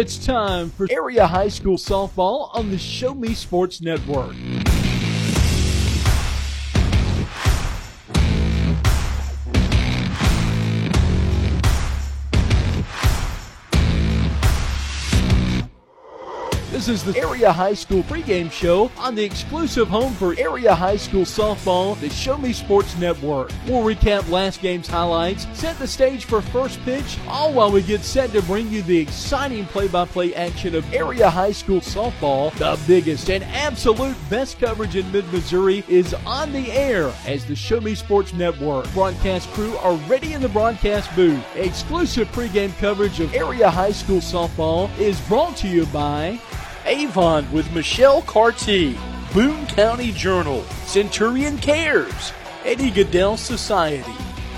It's time for area high school softball on the Show Me Sports Network. Is the Area High School pregame show on the exclusive home for Area High School softball, the Show Me Sports Network. We'll recap last game's highlights, set the stage for first pitch, all while we get set to bring you the exciting play-by-play action of Area High School softball. The biggest and absolute best coverage in mid-Missouri is on the air as the Show Me Sports Network broadcast crew are ready in the broadcast booth. Exclusive pregame coverage of Area High School softball is brought to you by Avon with Michelle Carty, Boone County Journal, Centurion Cares, Eddie Gaedel Society,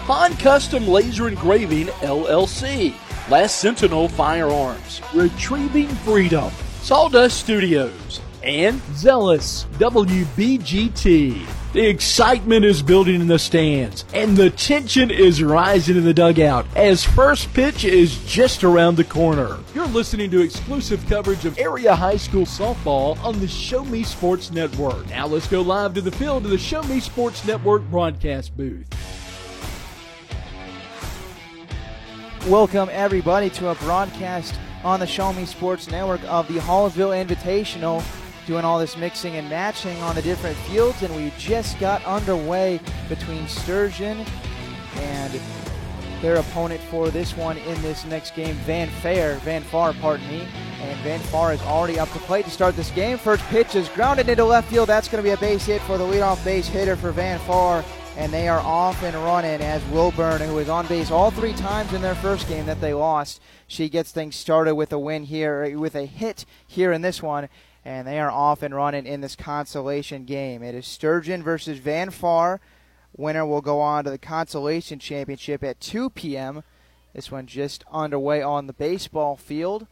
Han Custom Laser Engraving LLC, Last Sentinel Firearms, Retrieving Freedom, Sawdust Studios, and Zealous WBGT. The excitement is building in the stands, and the tension is rising in the dugout as first pitch is just around the corner. You're listening to exclusive coverage of area high school softball on the Show Me Sports Network. Now let's go live to the field to the Show Me Sports Network broadcast booth. Welcome, everybody, to a broadcast on the Show Me Sports Network of the Hallsville Invitational. Doing all this mixing and matching on the different fields, and we just got underway between Sturgeon and their opponent for this one in this next game, Van Fair, Van Far, pardon me. And Van Far is already up to plate to start this game. First pitch is grounded into left field. That's going to be a base hit for the leadoff base hitter for Van Far and they are off and running as Wilburn, who was on base all three times in their first game that they lost, she gets things started with a win here, with a hit here in this one, and they are off and running in this consolation game. It is Sturgeon versus Van Far. Winner will go on to the consolation championship at 2 p.m. This one just underway on the baseball field.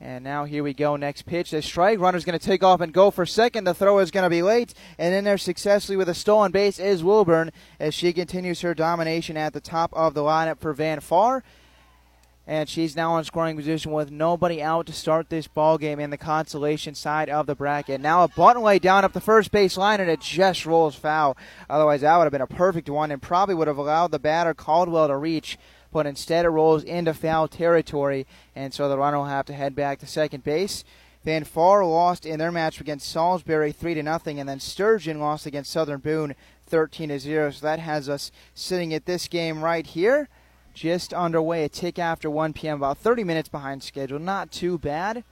And now here we go. Next pitch. The strike runner's going to take off and go for second. The throw is going to be late. And in there successfully with a stolen base is Wilburn as she continues her domination at the top of the lineup for Van Far. And she's now in scoring position with nobody out to start this ball game in the consolation side of the bracket. Now a button way down up the first base line and it just rolls foul. Otherwise that would have been a perfect one and probably would have allowed the batter Caldwell to reach but instead it rolls into foul territory, and so the runner will have to head back to second base. Van Far lost in their match against Salisbury 3 to nothing, and then Sturgeon lost against Southern Boone 13 to 0. So that has us sitting at this game right here, just underway, a tick after 1 p.m., about 30 minutes behind schedule. Not too bad.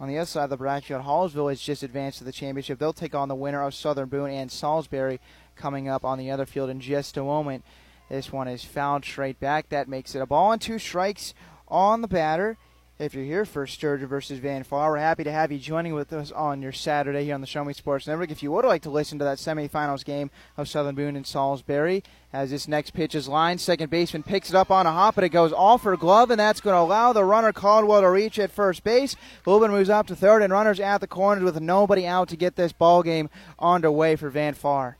On the other side of the bracket, Hallsville has just advanced to the championship. They'll take on the winner of Southern Boone and Salisbury coming up on the other field in just a moment. This one is fouled straight back. That makes it a ball and two strikes on the batter. If you're here for Sturgeon versus Van Far, we're happy to have you joining with us on your Saturday here on the Show Me Sports Network. If you would like to listen to that semifinals game of Southern Boone and Salisbury, as this next pitch is lined, second baseman picks it up on a hop, but it goes off her glove, and that's going to allow the runner Caldwell to reach at first base. Wilburn moves up to third, and runners at the corners with nobody out to get this ball game underway for Van Far.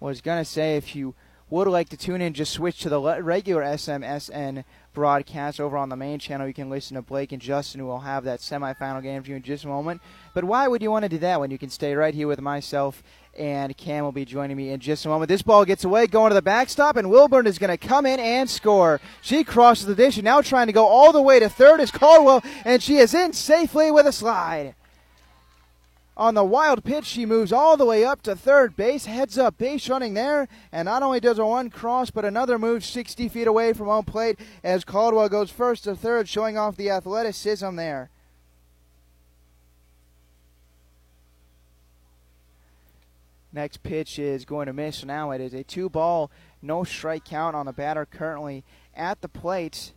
Was going to say if you would like to tune in, just switch to the regular SMSN broadcast over on the main channel. You can listen to Blake and Justin, who will have that semifinal game for you in just a moment. But why would you want to do that when you can stay right here with myself and Cam will be joining me in just a moment. This ball gets away, going to the backstop, and Wilburn is going to come in and score. She crosses the dish and now trying to go all the way to third is Caldwell, and she is in safely with a slide. On the wild pitch, she moves all the way up to third base, heads up base running there, and not only does a one cross, but another moves 60 feet away from home plate as Caldwell goes first to third, showing off the athleticism there. Next pitch is going to miss. Now it is a two ball, no strike count on the batter currently at the plate.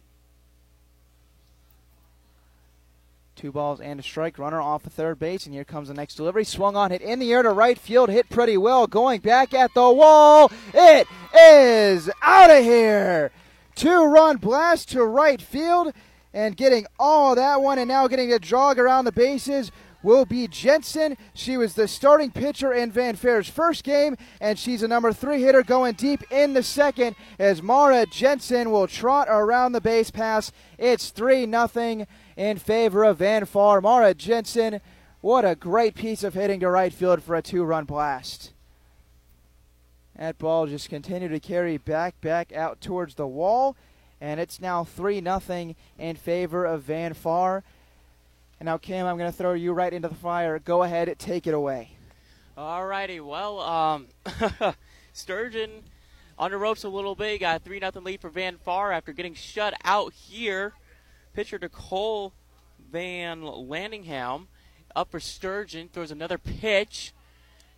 Two balls and a strike. Runner off of third base, and here comes the next delivery. Swung on, hit in the air to right field, hit pretty well. Going back at the wall. It is out of here. Two run blast to right field, and getting all that one, and now getting a jog around the bases will be Jensen. She was the starting pitcher in Van Fair's first game, and she's a number three hitter going deep in the second as Mara Jensen will trot around the base pass. It's 3 nothing in favor of Van Far. Mara Jensen, what a great piece of hitting to right field for a two run blast. That ball just continued to carry back, back out towards the wall, and it's now 3 nothing in favor of Van Far. And now, Kim, I'm going to throw you right into the fire. Go ahead, take it away. All righty. well, um, Sturgeon on the ropes a little bit. Got a 3 0 lead for Van Far after getting shut out here. Pitcher Nicole Van Landingham up for Sturgeon. Throws another pitch.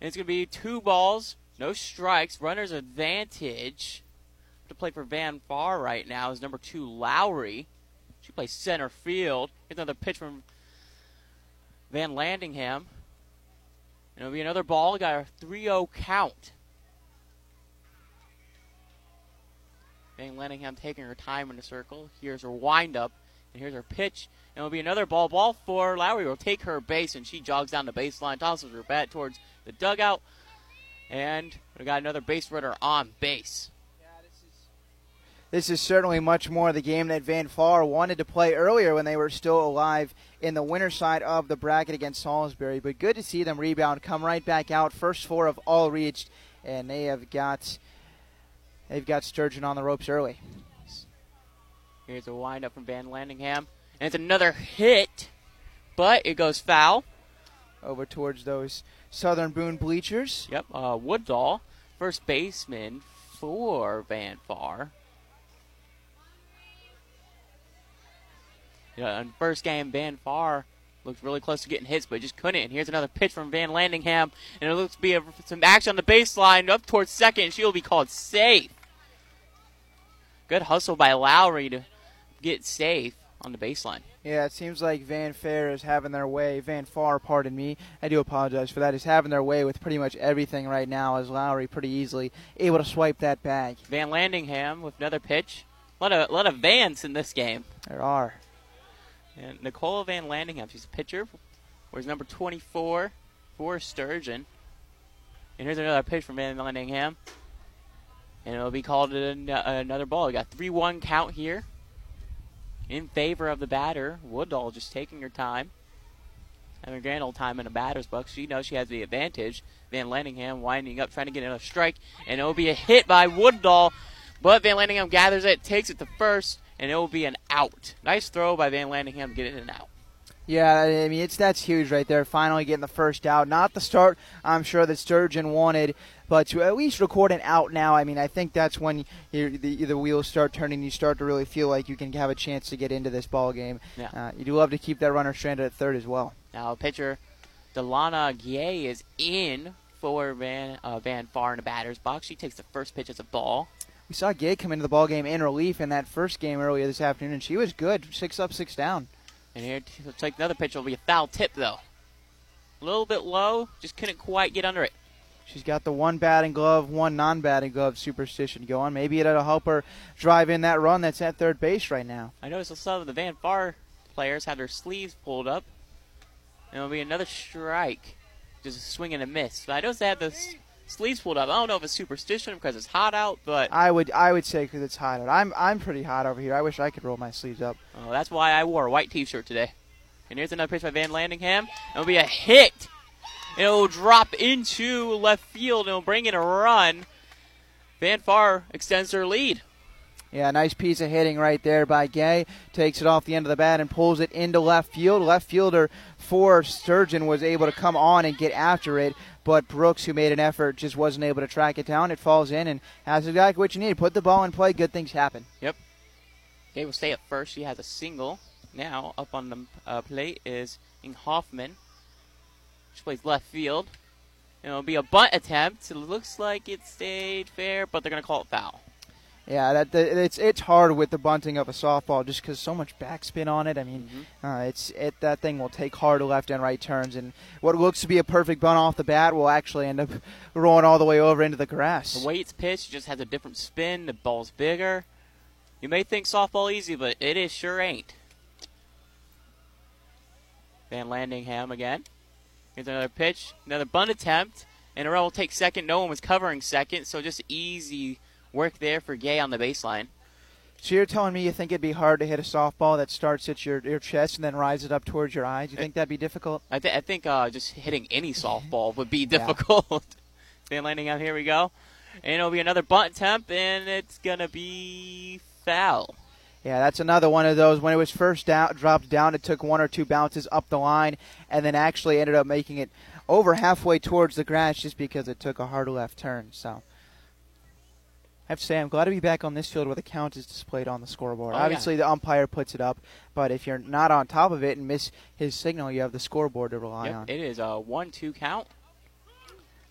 And it's going to be two balls, no strikes. Runner's advantage. To play for Van Far right now is number two, Lowry. She plays center field. Here's another pitch from Van Landingham. And it'll be another ball. Got a 3 0 count. Van Landingham taking her time in the circle. Here's her windup. And here's her pitch. And it'll be another ball. Ball for Lowry will take her base, and she jogs down the baseline, tosses her bat towards the dugout. And we got another base runner on base. This is certainly much more the game that Van Far wanted to play earlier when they were still alive in the winner side of the bracket against Salisbury. But good to see them rebound, come right back out. First four have all reached, and they have got they've got Sturgeon on the ropes early. Here's a windup from Van Landingham. And it's another hit, but it goes foul. Over towards those Southern Boone bleachers. Yep, uh, Woodall, first baseman for Van Far. Yeah, in first game, Van Far looked really close to getting hits, but just couldn't. And here's another pitch from Van Landingham, and it looks to be a, some action on the baseline up towards second, and she'll be called safe. Good hustle by Lowry to get safe on the baseline. Yeah, it seems like Van Fair is having their way. Van Far, pardon me, I do apologize for that. Is having their way with pretty much everything right now. As Lowry pretty easily able to swipe that bag. Van Landingham with another pitch. A lot of, a lot of Vans in this game. There are. And Nicole Van Landingham, she's a pitcher. Where's number 24 for Sturgeon. And here's another pitch from Van Landingham. And it'll be called uh, another ball. We got 3 1 count here in favor of the batter. Woodall just taking her time. Having a grand old time in a batter's box. She knows she has the advantage. Van Landingham winding up, trying to get another strike. And it'll be a hit by Woodall. But Van Landingham gathers it, takes it to first, and it will be an out. Nice throw by Van Landingham, get it an out. Yeah, I mean it's that's huge right there. Finally getting the first out, not the start I'm sure that Sturgeon wanted, but to at least record an out now. I mean I think that's when the, the wheels start turning. You start to really feel like you can have a chance to get into this ball game. Yeah. Uh, you do love to keep that runner stranded at third as well. Now pitcher Delana Gay is in for Van uh, Van Far in the batter's box. She takes the first pitch as a ball. We saw Gay come into the ball game in relief in that first game earlier this afternoon, and she was good, six up, six down. And here, looks take another pitch It'll be a foul tip, though. A little bit low, just couldn't quite get under it. She's got the one batting glove, one non batting glove superstition going. Maybe it'll help her drive in that run that's at third base right now. I noticed some of the Van Far players had their sleeves pulled up. And it'll be another strike. Just a swing and a miss. But I noticed they had the sleeves pulled up. I don't know if it's superstition because it's hot out, but I would I would say because it's hot out. I'm I'm pretty hot over here. I wish I could roll my sleeves up. Oh, that's why I wore a white T-shirt today. And here's another pitch by Van Landingham. It'll be a hit. It'll drop into left field and it'll bring in a run. Van Far extends their lead. Yeah, nice piece of hitting right there by Gay. Takes it off the end of the bat and pulls it into left field. Left fielder for Sturgeon was able to come on and get after it, but Brooks, who made an effort, just wasn't able to track it down. It falls in and has exactly what you need. Put the ball in play, good things happen. Yep. Gay will stay at first. She has a single. Now, up on the uh, plate is Ing Hoffman. She plays left field. It'll be a bunt attempt. It looks like it stayed fair, but they're going to call it foul. Yeah, that, that it's it's hard with the bunting of a softball just because so much backspin on it. I mean, Mm-hmm. uh, it's it that thing will take hard left and right turns, and what looks to be a perfect bunt off the bat will actually end up rolling all the way over into the grass. The way it's pitched just has a different spin. The ball's bigger. You may think softball easy, but it is sure ain't. Van Landingham again. Here's another pitch, another bunt attempt, and Arell will take second. No one was covering second, so just easy work there for Gay on the baseline. So you're telling me you think it'd be hard to hit a softball that starts at your your chest and then rises up towards your eyes? You think that'd be difficult? I, th- I think uh, just hitting any softball would be Yeah. difficult. landing Landingham, here we go. And it'll be another bunt attempt, and it's going to be foul. Yeah, that's another one of those. When it was first down, dropped down, it took one or two bounces up the line, and then actually ended up making it over halfway towards the grass just because it took a hard left turn. So, I have to say, I'm glad to be back on this field where the count is displayed on the scoreboard. Oh, yeah. Obviously, the umpire puts it up, but if you're not on top of it and miss his signal, you have the scoreboard to rely Yep, on. it is a one-two count,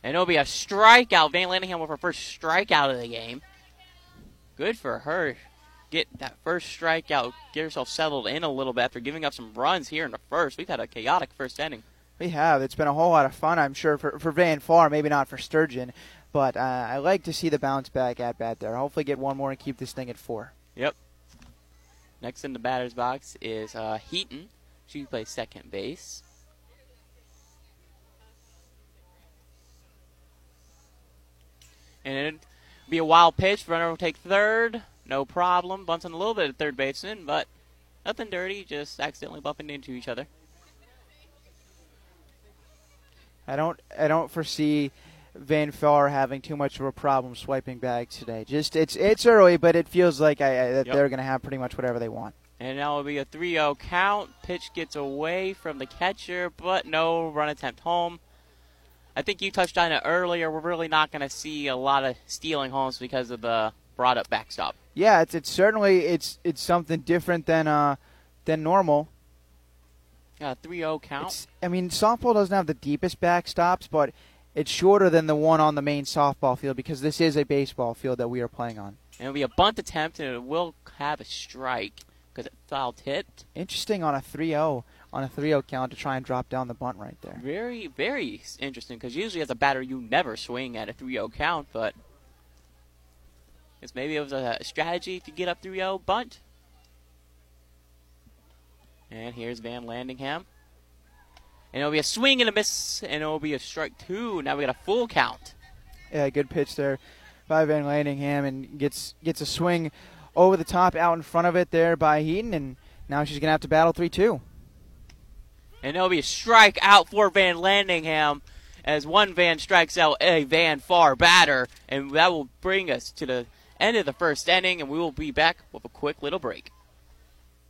and it'll be a strikeout. Van Landingham with her first strikeout of the game. Good for her. Get that first strikeout. Get herself settled in a little bit after giving up some runs here in the first. We've had a chaotic first inning. We have. It's been a whole lot of fun, I'm sure, for, for Van Far, maybe not for Sturgeon. But uh, I like to see the bounce back at bat there. Hopefully, get one more and keep this thing at four. Yep. Next in the batter's box is uh, Heaton. She plays second base. And it'd be a wild pitch. Runner will take third. No problem. Bunts on a little bit of third baseman, but nothing dirty. Just accidentally bumping into each other. I don't I don't foresee Van Far having too much of a problem swiping bags today. Just it's it's early, but it feels like I, I, that Yep. they're going to have pretty much whatever they want. And now it'll be a 3 0 count. Pitch gets away from the catcher, but no run attempt home. I think you touched on it earlier. We're really not going to see a lot of stealing homes because of the brought up backstop. Yeah, it's it's certainly it's it's something different than uh than normal. Yeah, 3 0 count. It's, I mean, softball doesn't have the deepest backstops, but it's shorter than the one on the main softball field because this is a baseball field that we are playing on. And it'll be a bunt attempt, and it will have a strike because it foul tipped. Interesting on a 3-0 on a 3-0 count to try and drop down the bunt right there. Very, very interesting because usually as a batter, you never swing at a 3 0 count, but guess maybe it was a strategy you get up 3 0 bunt. And here's Van Landingham. And it'll be a swing and a miss, and it'll be a strike two. Now we got a full count. Yeah, good pitch there by Van Landingham and gets gets a swing over the top out in front of it there by Heaton and now she's gonna have to battle three two. And it'll be a strike out for Van Landingham as one Van strikes out a Van Far batter. And that will bring us to the end of the first inning, and we will be back with a quick little break.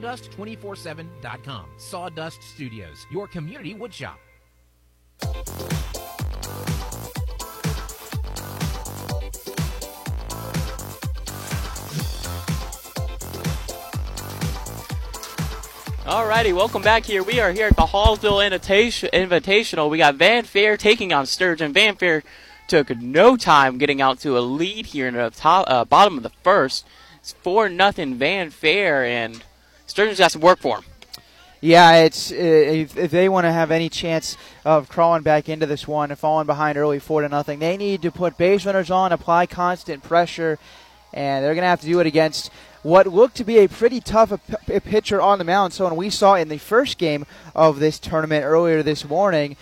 sawdust247.com. Sawdust Studios, your community woodshop. Alrighty, welcome back here. We are here at the Hallsville Invitational. We got Van Fair taking on Sturgeon. Van Fair took no time getting out to a lead here in the top, uh, bottom of the first. It's four nothing Van Fair, and Sturgeon's got some work for him. Yeah, it's uh, if, if they want to have any chance of crawling back into this one and falling behind early four to nothing, they need to put base runners on, apply constant pressure, and they're going to have to do it against what looked to be a pretty tough pitcher on the mound. So, when we saw in the first game of this tournament earlier this morning,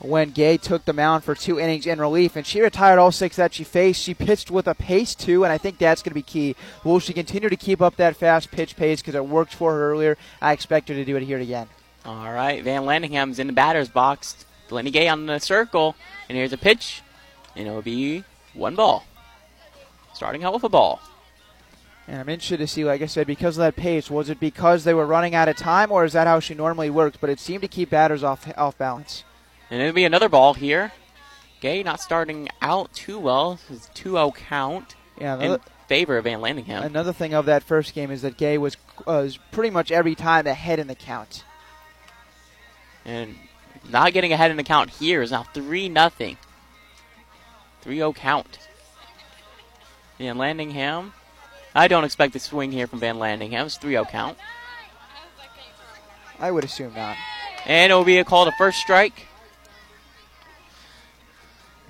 when Gay took the mound for two innings in relief, and she retired all six that she faced. She pitched with a pace too, and I think that's going to be key. Will she continue to keep up that fast pitch pace because it worked for her earlier? I expect her to do it here again. All right, Van Landingham's in the batter's box. Delaney Gay on the circle, and here's a pitch, and it'll be one ball. Starting out with a ball. And I'm interested to see, like I said, because of that pace, was it because they were running out of time, or is that how she normally works? But it seemed to keep batters off off balance. And it'll be another ball here. Gay not starting out too well. It's 2 0 count yeah, another, in favor of Van Landingham. Another thing of that first game is that Gay was, was pretty much every time ahead in the count. And not getting ahead in the count here is now 3 0. 3 0 count. Van Landingham. I don't expect the swing here from Van Landingham. It's 3 0 count. I would assume not. And it will be a call to first strike.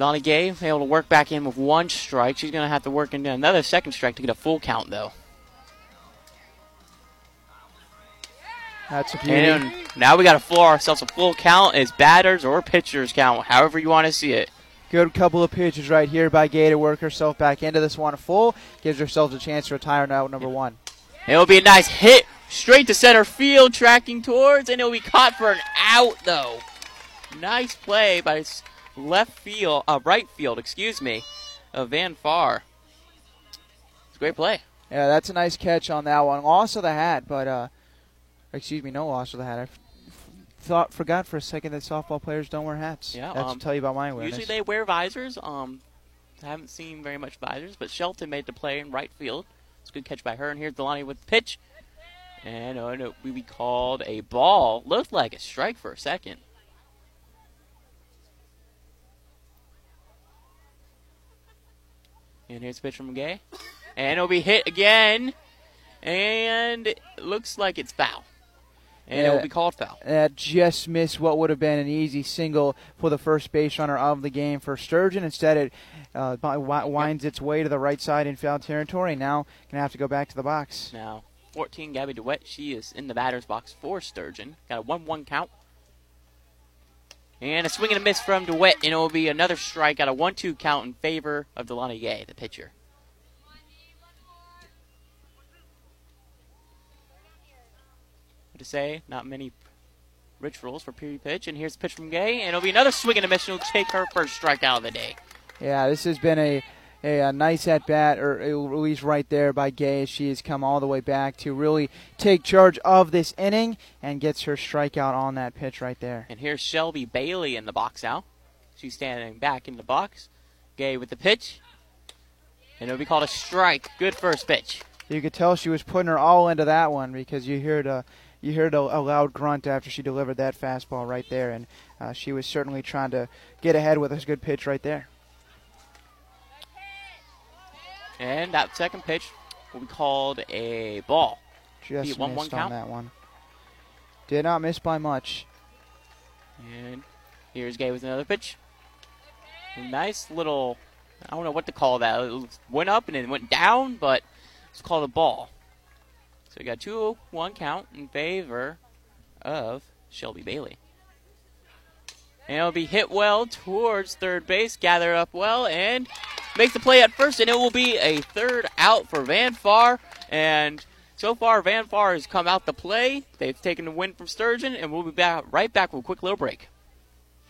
Donnie Gay able to work back in with one strike. She's going to have to work into another second strike to get a full count, though. That's a beauty. And now we got to floor ourselves a full count as batters or pitchers count, however you want to see it. Good couple of pitches right here by Gay to work herself back into this one full. Gives herself a chance to retire now number one. It'll be a nice hit straight to center field, tracking towards, and it'll be caught for an out, though. Nice play by left field, uh, right field, excuse me, of Van Far. It's a great play. Yeah, that's a nice catch on that one. Loss of the hat, but uh, excuse me, no loss of the hat. I f- thought forgot for a second that softball players don't wear hats. Yeah, that's um, to tell you about my awareness. Usually they wear visors. Um, I haven't seen very much visors, but Shelton made the play in right field. It's a good catch by her. And here's Delani with the pitch. And uh, no, we called a ball. Looked like a strike for a second. And here's a pitch from Gay. And it'll be hit again. And it looks like it's foul. And yeah, it will be called foul. That just missed what would have been an easy single for the first base runner of the game for Sturgeon. Instead, it uh, winds its way to the right side in foul territory. Now, going to have to go back to the box. Now, 14, Gabby DeWitt. She is in the batter's box for Sturgeon. Got a 1 1 count. And a swing and a miss from DeWitt, and it will be another strike at a 1 2 count in favor of Delani Gay, the pitcher. What to say? Not many rich for Peary pitch, and here's the pitch from Gay, and it'll be another swing and a miss, and it'll take her first strikeout of the day. Yeah, this has been a a, a nice at bat or a release right there by Gay as she has come all the way back to really take charge of this inning and gets her strikeout on that pitch right there. And here's Shelby Bailey in the box now. She's standing back in the box. Gay with the pitch. And it'll be called a strike. Good first pitch. You could tell she was putting her all into that one because you heard a you heard a, a loud grunt after she delivered that fastball right there, and uh, she was certainly trying to get ahead with a good pitch right there. And that second pitch will be called a ball. Just one, missed one on that one. Did not miss by much. And here's Gay with another pitch. A nice little, I don't know what to call that. It went up and then went down, but it's called a ball. So we got 2 1 count in favor of Shelby Bailey. And it'll be hit well towards third base, gather up well, and makes the play at first, and it will be a third out for Van Far. And so far, Van Far has come out to play. They've taken the win from Sturgeon, and we'll be back right back with a quick little break.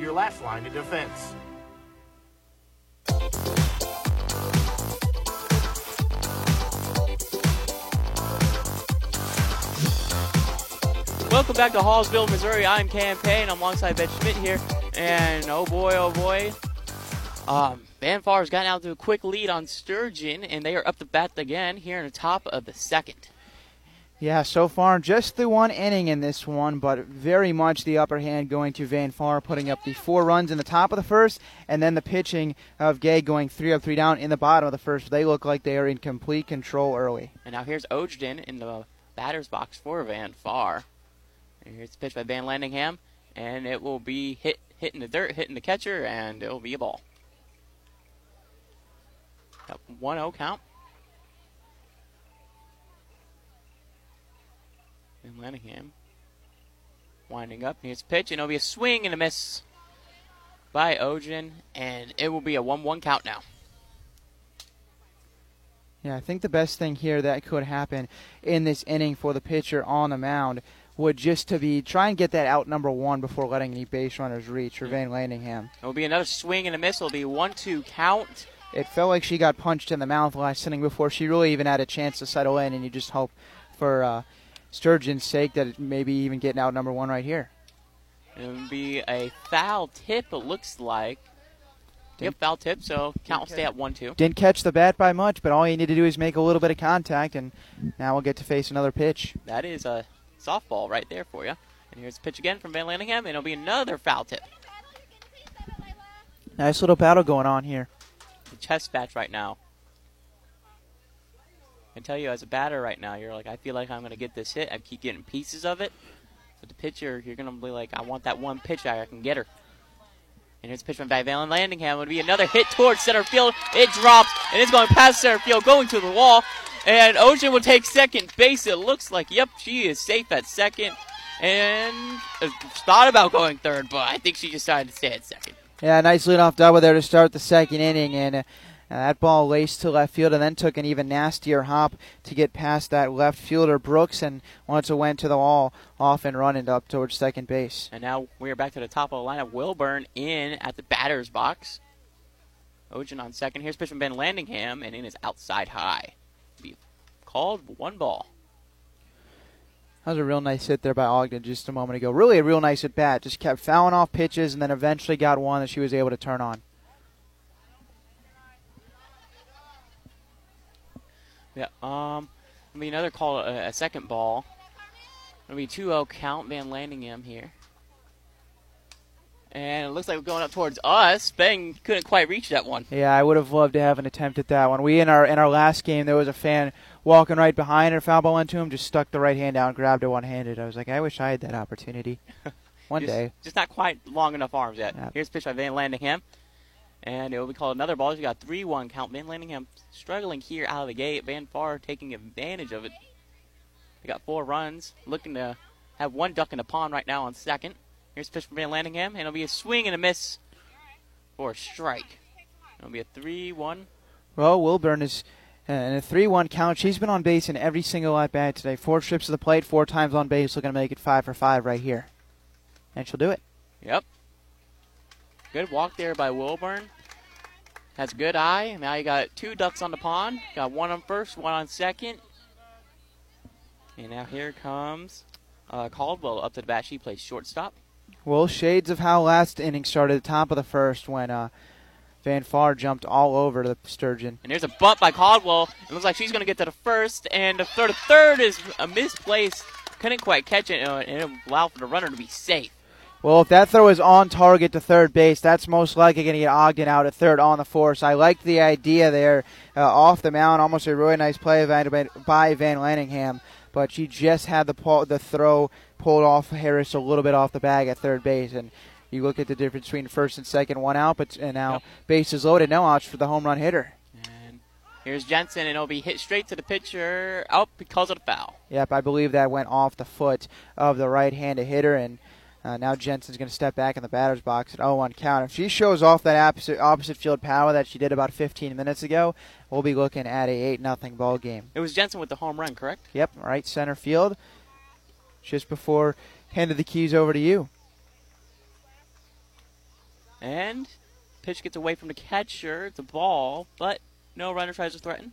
your last line of defense. Welcome back to Hallsville, Missouri. I'm Cam Payne. I'm alongside Ben Schmidt here. And oh boy, oh boy. Um, Van Far's gotten out to a quick lead on Sturgeon, and they are up to bat again here in the top of the second. Yeah, so far just the one inning in this one, but very much the upper hand going to Van Far, putting up the four runs in the top of the first, and then the pitching of Gay going three up, three down in the bottom of the first. They look like they are in complete control early. And now here's Ogden in the batter's box for Van Far. Here's the pitch by Van Landingham, and it will be hit hitting the dirt, hitting the catcher, and it will be a ball. Got 1 0 count. And Lanningham winding up. Here's the pitch, and it'll be a swing and a miss by Ogden, and it will be a 1 1 count now. Yeah, I think the best thing here that could happen in this inning for the pitcher on the mound would just to be try and get that out number one before letting any base runners reach Van Landingham. It'll be another swing and a miss. It'll be one two count. It felt like she got punched in the mouth last inning before she really even had a chance to settle in, and you just hope for uh, Sturgeon's sake that it maybe even getting out number one right here. It would be a foul tip. It looks like. Yep, foul tip. So count will stay at one two. Didn't catch the bat by much, but all you need to do is make a little bit of contact, and now we'll get to face another pitch. That is a softball right there for you. And here's a pitch again from Van Landingham, and it'll be another foul tip. Nice little battle going on here. The chest match right now. I tell you as a batter right now, you're like, I feel like I'm going to get this hit. I keep getting pieces of it. But the pitcher, you're going to be like, I want that one pitch I can get her. And here's a pitch from Van Landingham. Would be another hit towards center field. It drops, and it's going past center field, going to the wall. And Ocean will take second base. It looks like, yep, she is safe at second. And thought about going third, but I think she decided to stay at second. Yeah, nice leadoff double there to start the second inning. And uh, that ball laced to left field and then took an even nastier hop to get past that left fielder, Brooks. And once it went to the wall, off and running up towards second base. And now we are back to the top of the lineup. Wilburn in at the batter's box. Ocean on second. Here's pitch from Van Landingham, and in is outside high called one ball. That was a real nice hit there by Ogden just a moment ago. Really a real nice at bat. Just kept fouling off pitches and then eventually got one that she was able to turn on. Yeah, um, I mean another call, a, a second ball. It'll be 2-0 count, Van Landingham here. And it looks like we're going up towards us. Ben couldn't quite reach that one. Yeah, I would have loved to have an attempt at that one. We in our in our last game there was a fan walking right behind her, foul ball went to him, just stuck the right hand out and grabbed it one handed. I was like, I wish I had that opportunity. One just, day. Just not quite long enough arms yet. Yep. Here's pitch by Van Landingham. And it will be called another ball. You got 3 1 count. Van Landingham struggling here out of the gate. Van Far taking advantage of it. They got four runs. Looking to have one duck in the pond right now on second. Here's pitch from Van Landingham, and it'll be a swing and a miss for a strike. It'll be a 3 1. Well, Wilburn is uh, in a 3 1 count. She's been on base in every single at bat today. Four trips to the plate, four times on base, looking to make it 5 for 5 right here. And she'll do it. Yep. Good walk there by Wilburn. Has good eye. Now you got two ducks on the pond. Got one on first, one on second. And now here comes uh, Caldwell up to the bat. She plays shortstop. Well, shades of how last inning started at the top of the first when uh, Van Far jumped all over the Sturgeon. And there's a bump by Caldwell. It looks like she's going to get to the first, and the third, the third is a misplaced. Couldn't quite catch it, uh, and it allowed for the runner to be safe. Well, if that throw is on target to third base, that's most likely going to get Ogden out at third on the force. I liked the idea there uh, off the mound. Almost a really nice play by Van Landingham, but she just had the pull, the throw pulled off Harris a little bit off the bag at third base, and you look at the difference between first and second, one out, but and now yep. bases loaded, no outs for the home run hitter. And here's Jensen, and it'll be hit straight to the pitcher out because of the foul. Yep, I believe that went off the foot of the right-handed hitter, and uh, now Jensen's going to step back in the batter's box at 0-1 count. If she shows off that opposite, opposite field power that she did about 15 minutes ago, we'll be looking at a 8 nothing ball game. It was Jensen with the home run, correct? Yep, right center field. Just before handed the keys over to you. And pitch gets away from the catcher. the ball, but no runner tries to threaten.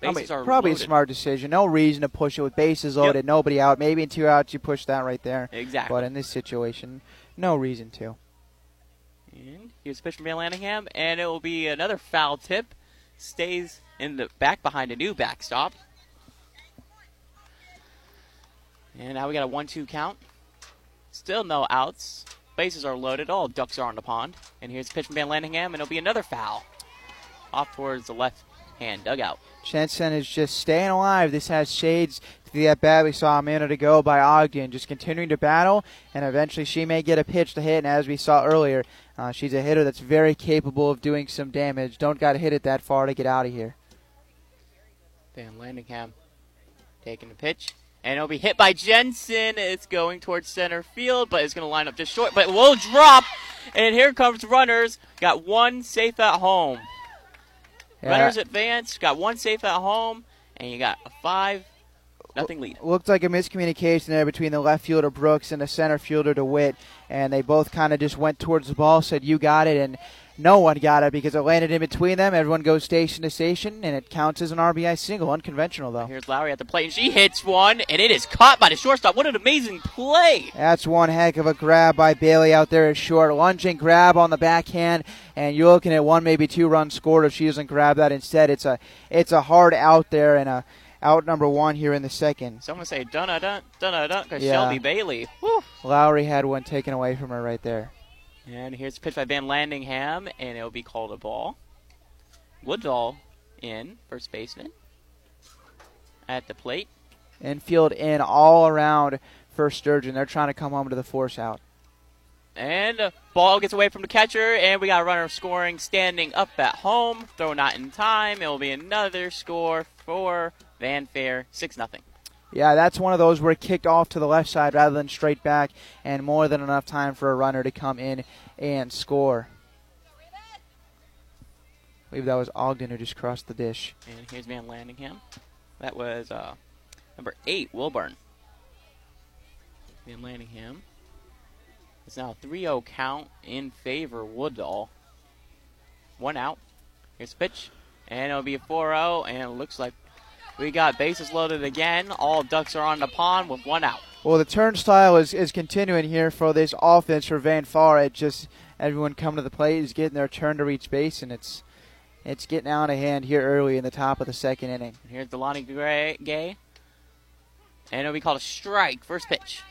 Bases probably, probably a smart decision. No reason to push it with bases loaded, yep. nobody out. Maybe in two outs you push that right there. Exactly. But in this situation, no reason to. And here's pitch from Van Landingham, and it will be another foul tip. Stays in the back behind a new backstop. And now we got a one-two count. Still no outs. Bases are loaded. All ducks are on the pond. And here's pitch from Van Landingham, and it'll be another foul. Off towards the left hand dugout. Jensen is just staying alive. This has shades to the at bat we saw a minute ago by Ogden, just continuing to battle, and eventually she may get a pitch to hit. And as we saw earlier, uh, she's a hitter that's very capable of doing some damage. Don't got to hit it that far to get out of here. Van Landingham taking the pitch. And it'll be hit by Jensen. It's going towards center field, but it's going to line up just short. But it will drop. And here comes runners. Got one safe at home. Yeah. Runners advance. Got one safe at home, and you got a five nothing lead. Looked like a miscommunication there between the left fielder Brooks and the center fielder DeWitt, and they both kind of just went towards the ball, said you got it, and no one got it because it landed in between them. Everyone goes station to station, and it counts as an RBI single. Unconventional, though. Here's Lowry at the plate, and she hits one, and it is caught by the shortstop. What an amazing play! That's one heck of a grab by Bailey out there at short. Lunging grab on the backhand, and you're looking at one, maybe two runs scored if she doesn't grab that. Instead, it's a it's a hard out there and a out number one here in the second. Someone say dun dun dun dun because yeah. Shelby Bailey. Woo. Lowry had one taken away from her right there. And here's a pitch by Van Landingham, and it'll be called a ball. Woodall in, first baseman. At the plate. Infield in all around for Sturgeon. They're trying to come home to the force out. And the ball gets away from the catcher, and we got a runner scoring standing up at home. Throw not in time. It will be another score for Van Fair, 6 0. Yeah, that's one of those where it kicked off to the left side rather than straight back, and more than enough time for a runner to come in and score. I believe that was Ogden who just crossed the dish. And here's Van Landingham. That was uh, number eight, Wilburn. Van Landingham. It's now 3 0 count in favor Woodall. One out. Here's pitch. And it'll be a 4 0, and it looks like we got bases loaded again. All ducks are on the pond with one out. Well, the turnstile is, is continuing here for this offense for Van Far. It just everyone coming to the plate is getting their turn to reach base, and it's it's getting out of hand here early in the top of the second inning. Here's Delani Gray, Gay, and it'll be called a strike. First pitch.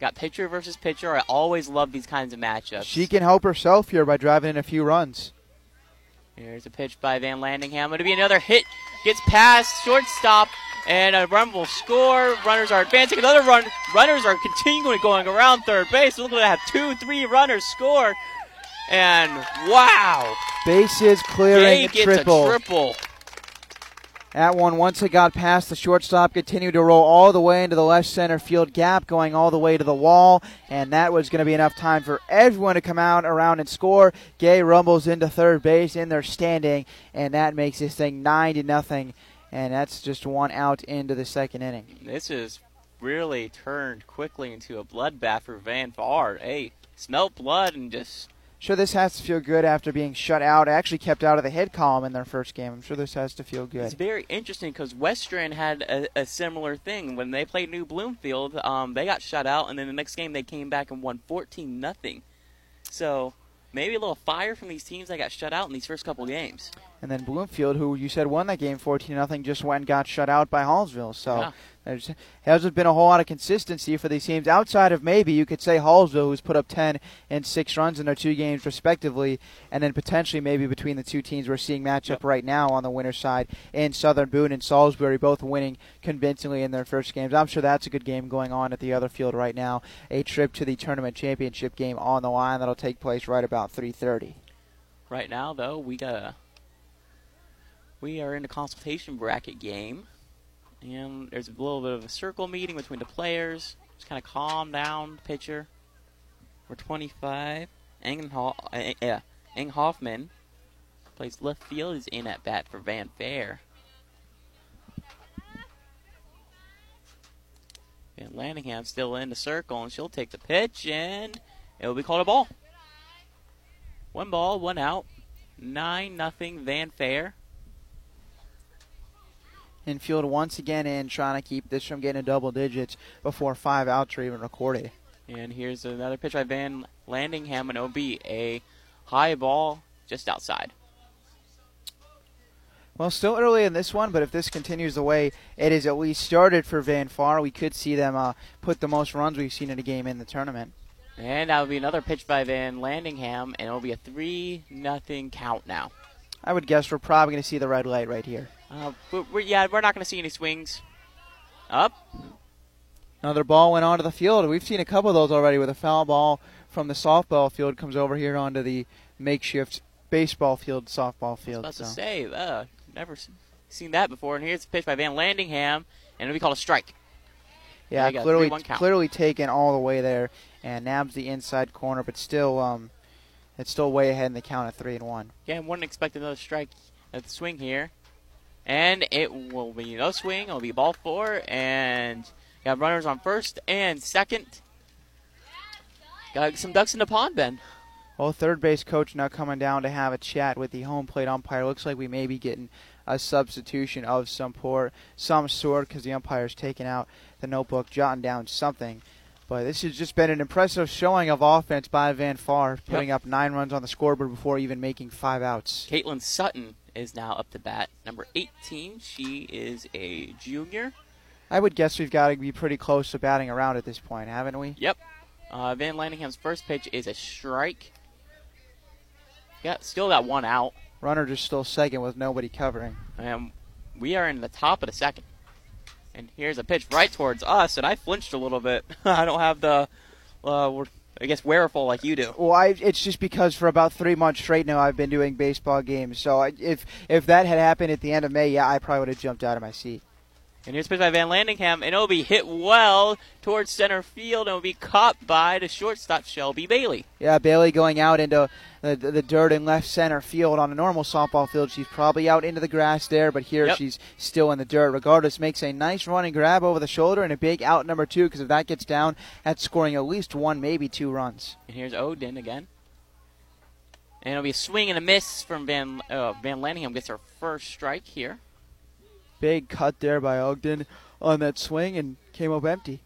Got pitcher versus pitcher. I always love these kinds of matchups. She can help herself here by driving in a few runs. Here's a pitch by Van Landingham. It'll be another hit. Gets past shortstop, and a run will score. Runners are advancing. Another run. Runners are continuing going around third base. Look at that. Two, three runners score. And wow. Bases clearing Gay triple. triple. That one, once it got past the shortstop, continued to roll all the way into the left center field gap, going all the way to the wall, and that was going to be enough time for everyone to come out around and score. Gay rumbles into third base in their standing, and that makes this thing nine to nothing, and that's just one out into the second inning. This is really turned quickly into a bloodbath for Van Far. Hey, smelt blood and just sure this has to feel good after being shut out. Actually, kept out of the head column in their first game. I'm sure this has to feel good. It's very interesting because Westran had a, a, similar thing when they played New Bloomfield. Um, they got shut out, and then the next game they came back and won 14 nothing. So maybe a little fire from these teams that got shut out in these first couple games. And then Bloomfield, who you said won that game 14 nothing, just went and got shut out by Hallsville. So Yeah. There hasn't been a whole lot of consistency for these teams outside of maybe you could say Hallsville, who's put up 10 and 6 runs in their two games respectively, and then potentially maybe between the two teams we're seeing match up right now on the winner side in Southern Boone and Salisbury, both winning convincingly in their first games. I'm sure that's a good game going on at the other field right now. A trip to the tournament championship game on the line that'll take place right about 3:30. Right now, though, we got a we are in a consultation bracket game, and there's a little bit of a circle meeting between the players. Just kind of calm down, the pitcher. We're 25. Enghoff, uh, Eng Hoffman plays left field. Is in at bat for Van Far. And Landingham still in the circle, and she'll take the pitch, and it will be called a ball. One ball, one out. Nine nothing Van Far. Infield once again in, trying to keep this from getting a double digits before five outs are even recorded. And here's another pitch by Van Landingham, and it'll be a high ball just outside. Well, still early in this one, but if this continues the way it is at least started for Van Far, we could see them uh, put the most runs we've seen in a game in the tournament. And that will be another pitch by Van Landingham, and it'll be a 3 nothing count now. I would guess we're probably going to see the red light right here. Uh, but we're, yeah, we're not going to see any swings. Up. Another ball went onto the field. We've seen a couple of those already with a foul ball from the softball field comes over here onto the makeshift baseball field, softball field. About so. to say, uh, never seen that before. And here's the pitch by Van Landingham, and it'll be called a strike. Yeah, There you go, clearly, clearly taken all the way there, and nabs the inside corner, but still, um, it's still way ahead in the count at three and one. Again, wouldn't expect another strike at the swing here. And it will be no swing. It'll be ball four. And you have runners on first and second. Got some ducks in the pond, Ben. Well, third base coach now coming down to have a chat with the home plate umpire. Looks like we may be getting a substitution of some port, some sort, because the umpire's taking out the notebook, jotting down something. But this has just been an impressive showing of offense by Van Far, putting up nine runs on the scoreboard before even making five outs. Caitlin Sutton is now up to bat. Number 18. She is a junior. I would guess we've got to be pretty close to batting around at this point, haven't we? Yep. Uh, Van Landingham's first pitch is a strike. Got still got one out. Runner just still second with nobody covering. And we are in the top of the second. And here's a pitch right towards us, and I flinched a little bit. I don't have the, uh, we're- I guess, weariful like you do. Well, I, it's just because for about three months straight now I've been doing baseball games. So I, if if that had happened at the end of May, yeah, I probably would have jumped out of my seat. And here's a pitch by Van Landingham, and it'll be hit well towards center field, and will be caught by the shortstop Shelby Bailey. Yeah, Bailey going out into the, the, the dirt in left center field on a normal softball field. She's probably out into the grass there, but here Yep. she's still in the dirt. Regardless, makes a nice running grab over the shoulder and a big out number two. Because if that gets down, that's scoring at least one, maybe two runs. And here's Ogden again. And it'll be a swing and a miss from Van uh, Van Landingham gets her first strike here. Big cut there by Ogden on that swing and came up empty.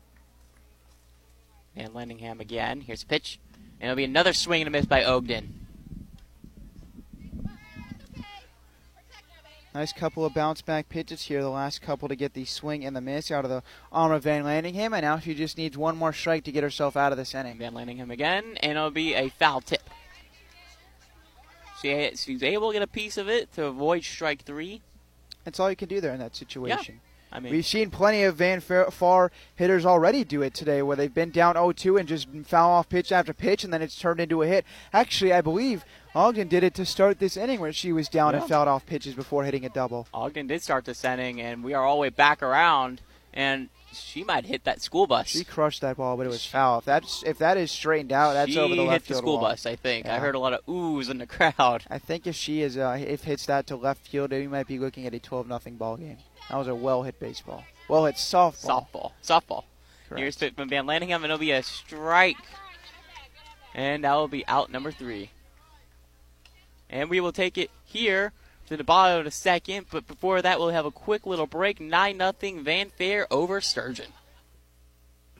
Van Landingham again. Here's a pitch. And it'll be another swing and a miss by Ogden. Nice couple of bounce back pitches here. The last couple to get the swing and the miss out of the arm of Van Landingham, and now she just needs one more strike to get herself out of this inning. Van Landingham again, and it'll be a foul tip. She, she's able to get a piece of it to avoid strike three. That's all you can do there in that situation. Yeah. I mean, We've seen plenty of Van Far hitters already do it today, where they've been down 0-2 and just foul off pitch after pitch, and then it's turned into a hit. Actually, I believe Ogden did it to start this inning, where she was down and fouled off pitches before hitting a double. Ogden did start this inning, and we are all the way back around, and she might hit that school bus. She crushed that ball, but it was foul. If that's if that is straightened out, that's she over the left hit the school wall. bus, I think. I heard a lot of oohs in the crowd. I think if she is uh, if hits that to left field, we might be looking at a 12 nothing ball game. That was a well hit baseball. Well hit softball. Softball. Softball. Correct. Here's pitch from Van Landingham, and it'll be a strike. And that will be out number three. And we will take it here to the bottom of the second, but before that, we'll have a quick little break. 9 nothing Van Far over Sturgeon.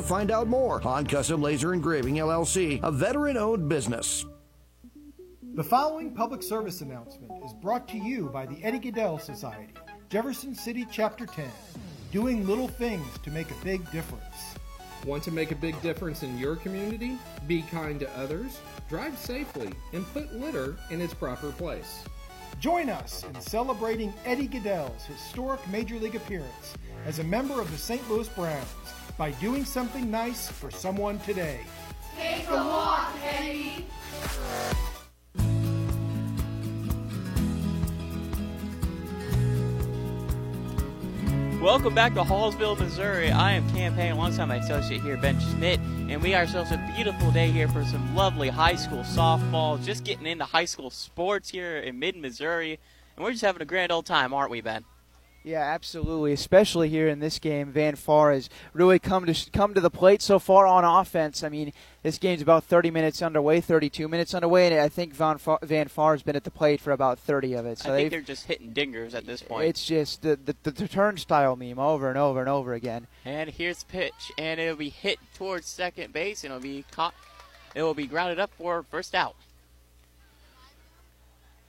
to find out more. Han Custom Laser Engraving LLC, a veteran owned business. The following public service announcement is brought to you by the Eddie Gaedel Society, Jefferson City Chapter 10, doing little things to make a big difference. Want to make a big difference in your community? Be kind to others, drive safely, and put litter in its proper place. Join us in celebrating Eddie Gaedel's historic Major League appearance as a member of the St. Louis Browns by doing something nice for someone today. Take a walk, Eddie. Welcome back to Hallsville, Missouri. I am campaigning alongside my associate here, Ben Schmidt, and we ourselves a beautiful day here for some lovely high school softball. Just getting into high school sports here in mid Missouri, and we're just having a grand old time, aren't we, Ben? Yeah, absolutely. Especially here in this game, Van Far has really come to come to the plate so far on offense. I mean, this game's about 30 minutes underway, 32 minutes underway, and I think Van Far, Van Far has been at the plate for about 30 of it. So I think they're just hitting dingers at this point. It's just the, the, the turnstile meme over and over and over again. And here's the pitch, and it'll be hit towards second base, and it'll be caught. It will be grounded up for first out.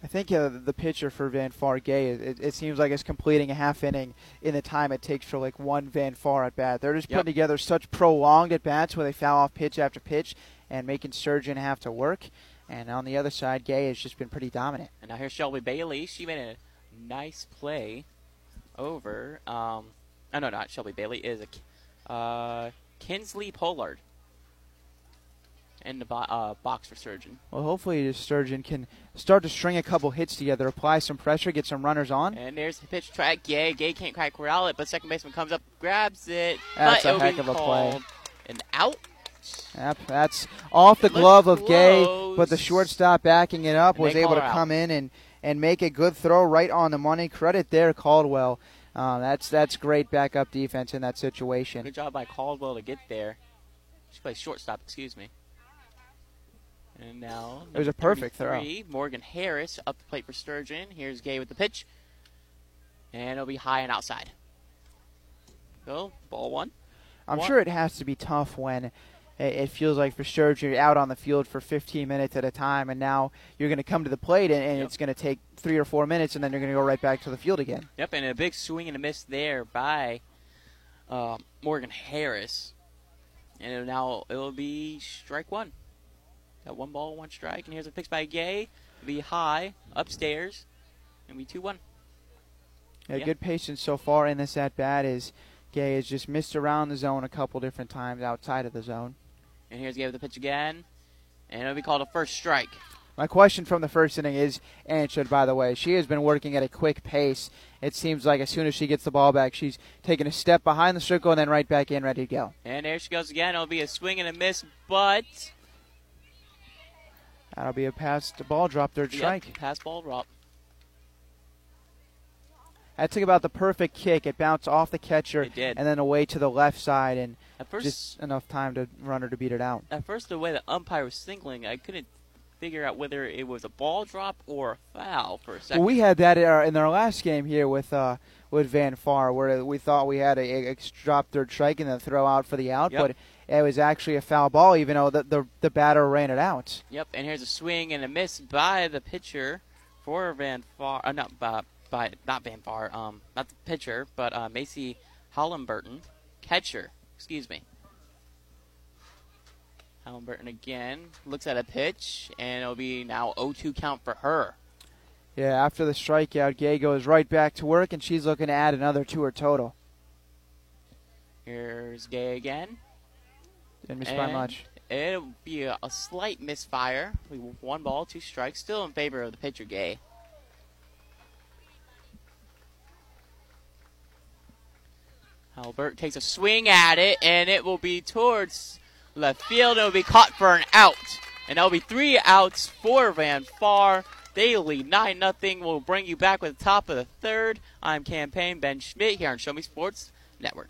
I think uh, the pitcher for Van Far Gay, it, it, seems like it's completing a half inning in the time it takes for like one Van Far at bat. They're just putting yep. together such prolonged at bats where they foul off pitch after pitch and making Sturgeon have to work. And on the other side, Gay has just been pretty dominant. And now here's Shelby Bailey. She made a nice play over. Um, oh no, not Shelby Bailey. Is a uh, Kinsley Pollard in the bo- uh, box for Sturgeon. Well, hopefully Sturgeon can start to string a couple hits together, apply some pressure, get some runners on. And there's the pitch track. Gay. Gay can't quite corral it, but second baseman comes up, grabs it. That's a heck of a play. An out. Yep, that's off the glove of Gay, but the shortstop backing it up was able to out. come in and, and make a good throw right on the money. Credit there, Caldwell. Uh, that's that's great backup defense in that situation. Good job by Caldwell to get there. She plays shortstop, excuse me. And now it was a perfect throw. Morgan Harris up the plate for Sturgeon. Here's Gay with the pitch, and it'll be high and outside. Go ball one. I'm one. sure it has to be tough when it feels like for Sturgeon you're out on the field for 15 minutes at a time, and now you're going to come to the plate, and, and yep. it's going to take three or four minutes, and then you're going to go right back to the field again. Yep, and a big swing and a miss there by uh, Morgan Harris, and now it'll be strike one. Got one ball, one strike, and here's a pitch by Gay. It'll be high, upstairs, and we 2 1. Yeah, yeah, good patience so far in this at bat is Gay has just missed around the zone a couple different times outside of the zone. And here's Gay with the pitch again, and it'll be called a first strike. My question from the first inning is answered, by the way. She has been working at a quick pace. It seems like as soon as she gets the ball back, she's taking a step behind the circle and then right back in, ready to go. And there she goes again. It'll be a swing and a miss, but That'll be a pass ball drop, third yep, strike. Pass ball drop. That took about the perfect kick. It bounced off the catcher and then away to the left side, and first, just enough time to runner to beat it out. At first, the way the umpire was signaling, I couldn't figure out whether it was a ball drop or a foul for a second. Well, we had that in our, in our last game here with uh, with Van Far, where we thought we had a, a drop third strike and then throw out for the out, yep. but it was actually a foul ball, even though the, the, the batter ran it out. Yep, and here's a swing and a miss by the pitcher for Van Far. Uh, not by, by not Van Far, um, not the pitcher, but uh, Macy Hollenburton, catcher. Excuse me. Hollenburton again looks at a pitch, and it'll be now 0-2 count for her. Yeah, after the strikeout, Gay goes right back to work, and she's looking to add another to her total. Here's Gay again. Didn't miss by much. It'll be a, a slight misfire. One ball, two strikes. Still in favor of the pitcher, Gay. Albert takes a swing at it, and it will be towards left field. It will be caught for an out. And that'll be three outs for Van Far. They lead 9 0. We'll bring you back with the top of the third. I'm Cam Payne Ben Schmidt here on Show Me Sports Network.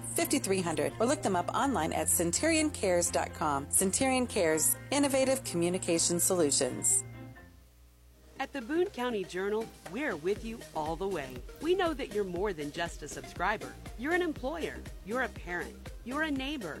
5300 or look them up online at centurioncares.com. Centurion Cares, innovative communication solutions. At the Boone County Journal, we're with you all the way. We know that you're more than just a subscriber. You're an employer, you're a parent, you're a neighbor.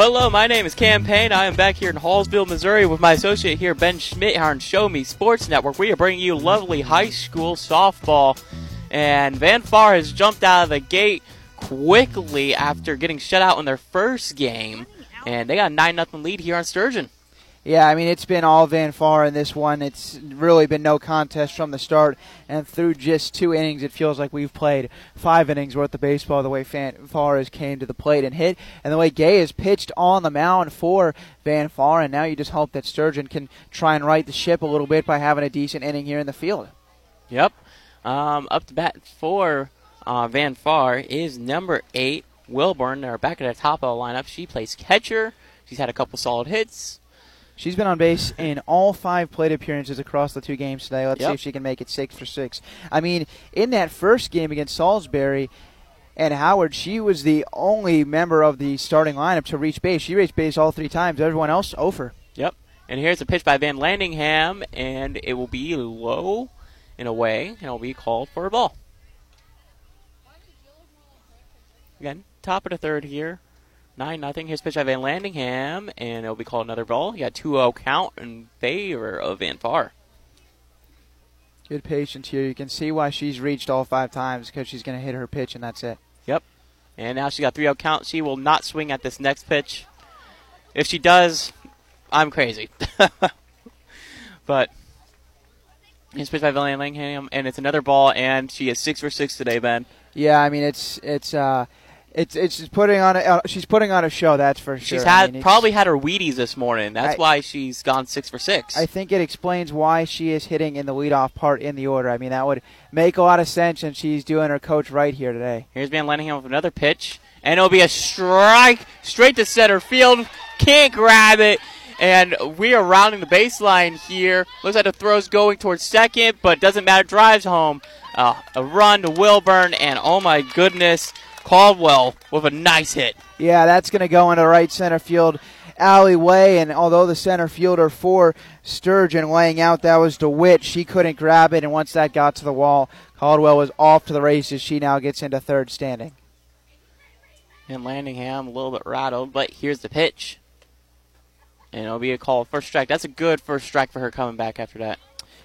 Hello, my name is Cam Payne. I am back here in Hallsville, Missouri with my associate here, Ben Schmidt, here on Show Me Sports Network. We are bringing you lovely high school softball. And Van Far has jumped out of the gate quickly after getting shut out in their first game. And they got a 9 0 lead here on Sturgeon. Yeah, I mean, it's been all Van Far in this one. It's really been no contest from the start. And through just two innings, it feels like we've played five innings worth of baseball the way Van Far has came to the plate and hit, and the way Gay has pitched on the mound for Van Far. And now you just hope that Sturgeon can try and right the ship a little bit by having a decent inning here in the field. Yep. Um, up to bat for uh, Van Far is number eight, Wilburn. They're back at the top of the lineup. She plays catcher. She's had a couple solid hits. She's been on base in all five plate appearances across the two games today. Let's Yep. see if she can make it six for six. I mean, in that first game against Salisbury and Howard, she was the only member of the starting lineup to reach base. She reached base all three times. Everyone else over. Yep. And here's a pitch by Van Landingham, and it will be low in a way, and it'll be called for a ball. Again, top of the third here. 9 nothing. A pitch by Van Landingham, and it'll be called another ball. He got 2 0 count in favor of Van Far. Good patience here. You can see why she's reached all five times because she's going to hit her pitch and that's it. Yep. And now she got 3 0 count. She will not swing at this next pitch. If she does, I'm crazy. but it's pitched by Van Landingham, and it's another ball, and she is 6 for 6 today, Ben. Yeah, I mean it's it's uh it's it's putting on a uh, she's putting on a show. That's for sure. She's I had mean, probably had her Wheaties this morning. That's I- why she's gone six for six. I think it explains why she is hitting in the leadoff part in the order. I mean, that would make a lot of sense, and she's doing her coach right here today. Here's Van Landingham with another pitch, and it'll be a strike straight to center field. Can't grab it, and we are rounding the baseline here. Looks like the throw's going towards second, but doesn't matter. Drives home. Uh, a run to Wilburn, and oh my goodness, Caldwell with a nice hit. Yeah, that's going to go into right center field alleyway, and although the center fielder for Sturgeon laying out, that was DeWitt. She couldn't grab it, and once that got to the wall, Caldwell was off to the races. She now gets into third standing. And Landingham a little bit rattled, but here's the pitch. And it'll be a call first strike. That's a good first strike for her coming back after that.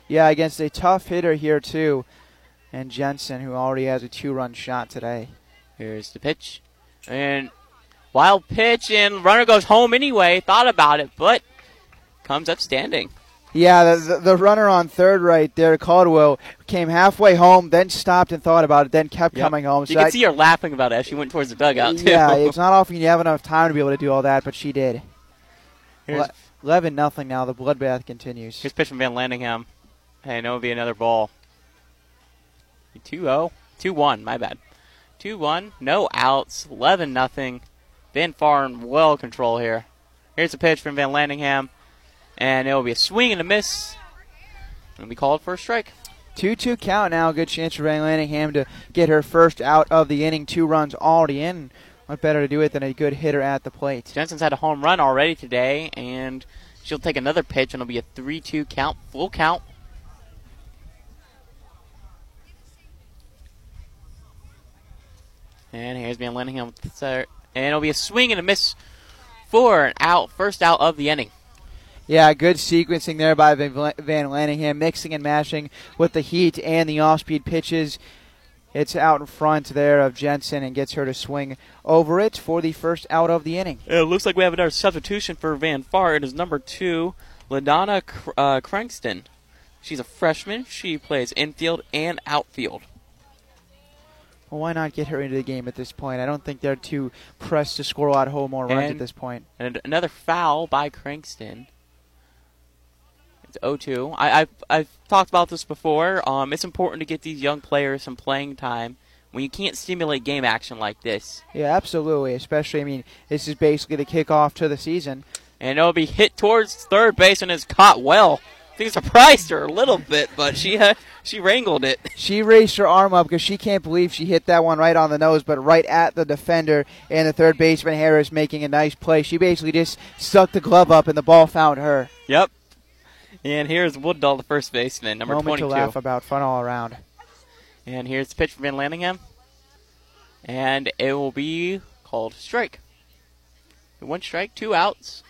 Yeah, against a tough hitter here, too, and Jensen, who already has a two run shot today. Here's the pitch. And wild pitch, and runner goes home anyway. Thought about it, but comes up standing. Yeah, the, the, runner on third right there, Caldwell, came halfway home, then stopped and thought about it, then kept Yep. coming home. You So can that- see her laughing about it as she went towards the dugout, too. yeah, it's not often you have enough time to be able to do all that, but she did. Here's- Eleven nothing now. The bloodbath continues. Here's pitch from Van Landingham. And it'll be another ball. 2 0. 2 1, my bad. 2 1. No outs. 11 nothing. Van Far in well control here. Here's a pitch from Van Landingham. And it'll be a swing and a miss. It'll be called for a strike. 2 2 count now. Good chance for Van Lanningham to get her first out of the inning. Two runs already in. What better to do it than a good hitter at the plate? Jensen's had a home run already today, and she'll take another pitch, and it'll be a 3 2 count, full count. And here's Van Lanningham with the third. And it'll be a swing and a miss for an out, first out of the inning. Yeah, good sequencing there by Van Lanningham, mixing and mashing with the heat and the off-speed pitches. It's out in front there of Jensen and gets her to swing over it for the first out of the inning. It looks like we have another substitution for Van Far. It is number two, LaDonna uh, Crankston. She's a freshman. She plays infield and outfield. Well, why not get her into the game at this point? I don't think they're too pressed to score a lot of more runs at this point. And another foul by Crankston. It's 0-2. I, have I've talked about this before. Um, it's important to get these young players some playing time when you can't stimulate game action like this. Yeah, absolutely. Especially, I mean, this is basically the kickoff to the season. And it'll be hit towards third base and is caught well. I think surprised her a little bit, but she uh, she wrangled it. She raised her arm up because she can't believe she hit that one right on the nose, but right at the defender and the third baseman Harris making a nice play. She basically just stuck the glove up and the ball found her. Yep. And here's Woodall, the first baseman, number Moment 22. to laugh about, fun all around. And here's the pitch from Van Lanningham, and it will be called strike. One strike, two outs.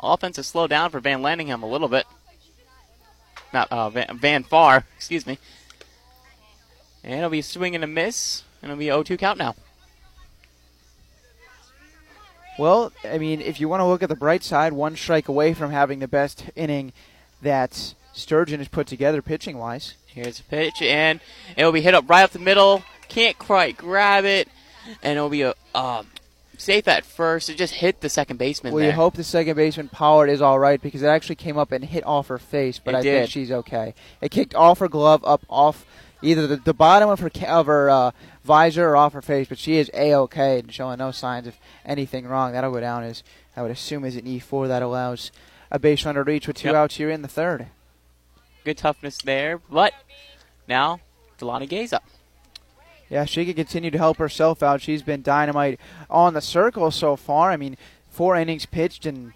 Offense has slowed down for Van Lanningham a little bit not uh, Van, Van Far, excuse me. And it'll be a swing and a miss, and it'll be 0-2 count now. Well, I mean, if you want to look at the bright side, one strike away from having the best inning that Sturgeon has put together pitching wise. Here's a pitch, and it'll be hit up right up the middle. Can't quite grab it, and it'll be a um, safe at first. It just hit the second baseman. Well, there. you hope the second baseman Pollard is all right because it actually came up and hit off her face, but It I did. think she's okay. It kicked off her glove, up off either the, the bottom of her of her uh, visor or off her face, but she is a okay and showing no signs of anything wrong. That'll go down as I would assume as an E four that allows a base runner to reach with two Yep. outs here in the third. Good toughness there, but now Delaney Gay's up. Yeah, she can continue to help herself out. She's been dynamite on the circle so far. I mean, four innings pitched, and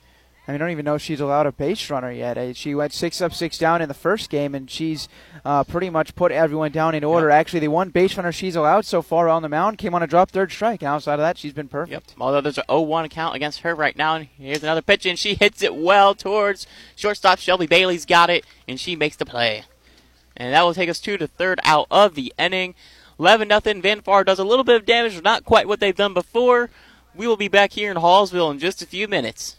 I, mean, I don't even know if she's allowed a base runner yet. Uh, She went six up, six down in the first game, and she's uh, pretty much put everyone down in order. Actually, the one base runner she's allowed so far on the mound came on a drop third strike, and outside of that, she's been perfect. Although there's an 0-1 count against her right now, and here's another pitch, and she hits it well towards shortstop. Shelby Bailey's got it, and she makes the play. And that will take us to the third out of the inning. 11 nothing. Van Far does a little bit of damage, but not quite what they've done before. We will be back here in Hallsville in just a few minutes.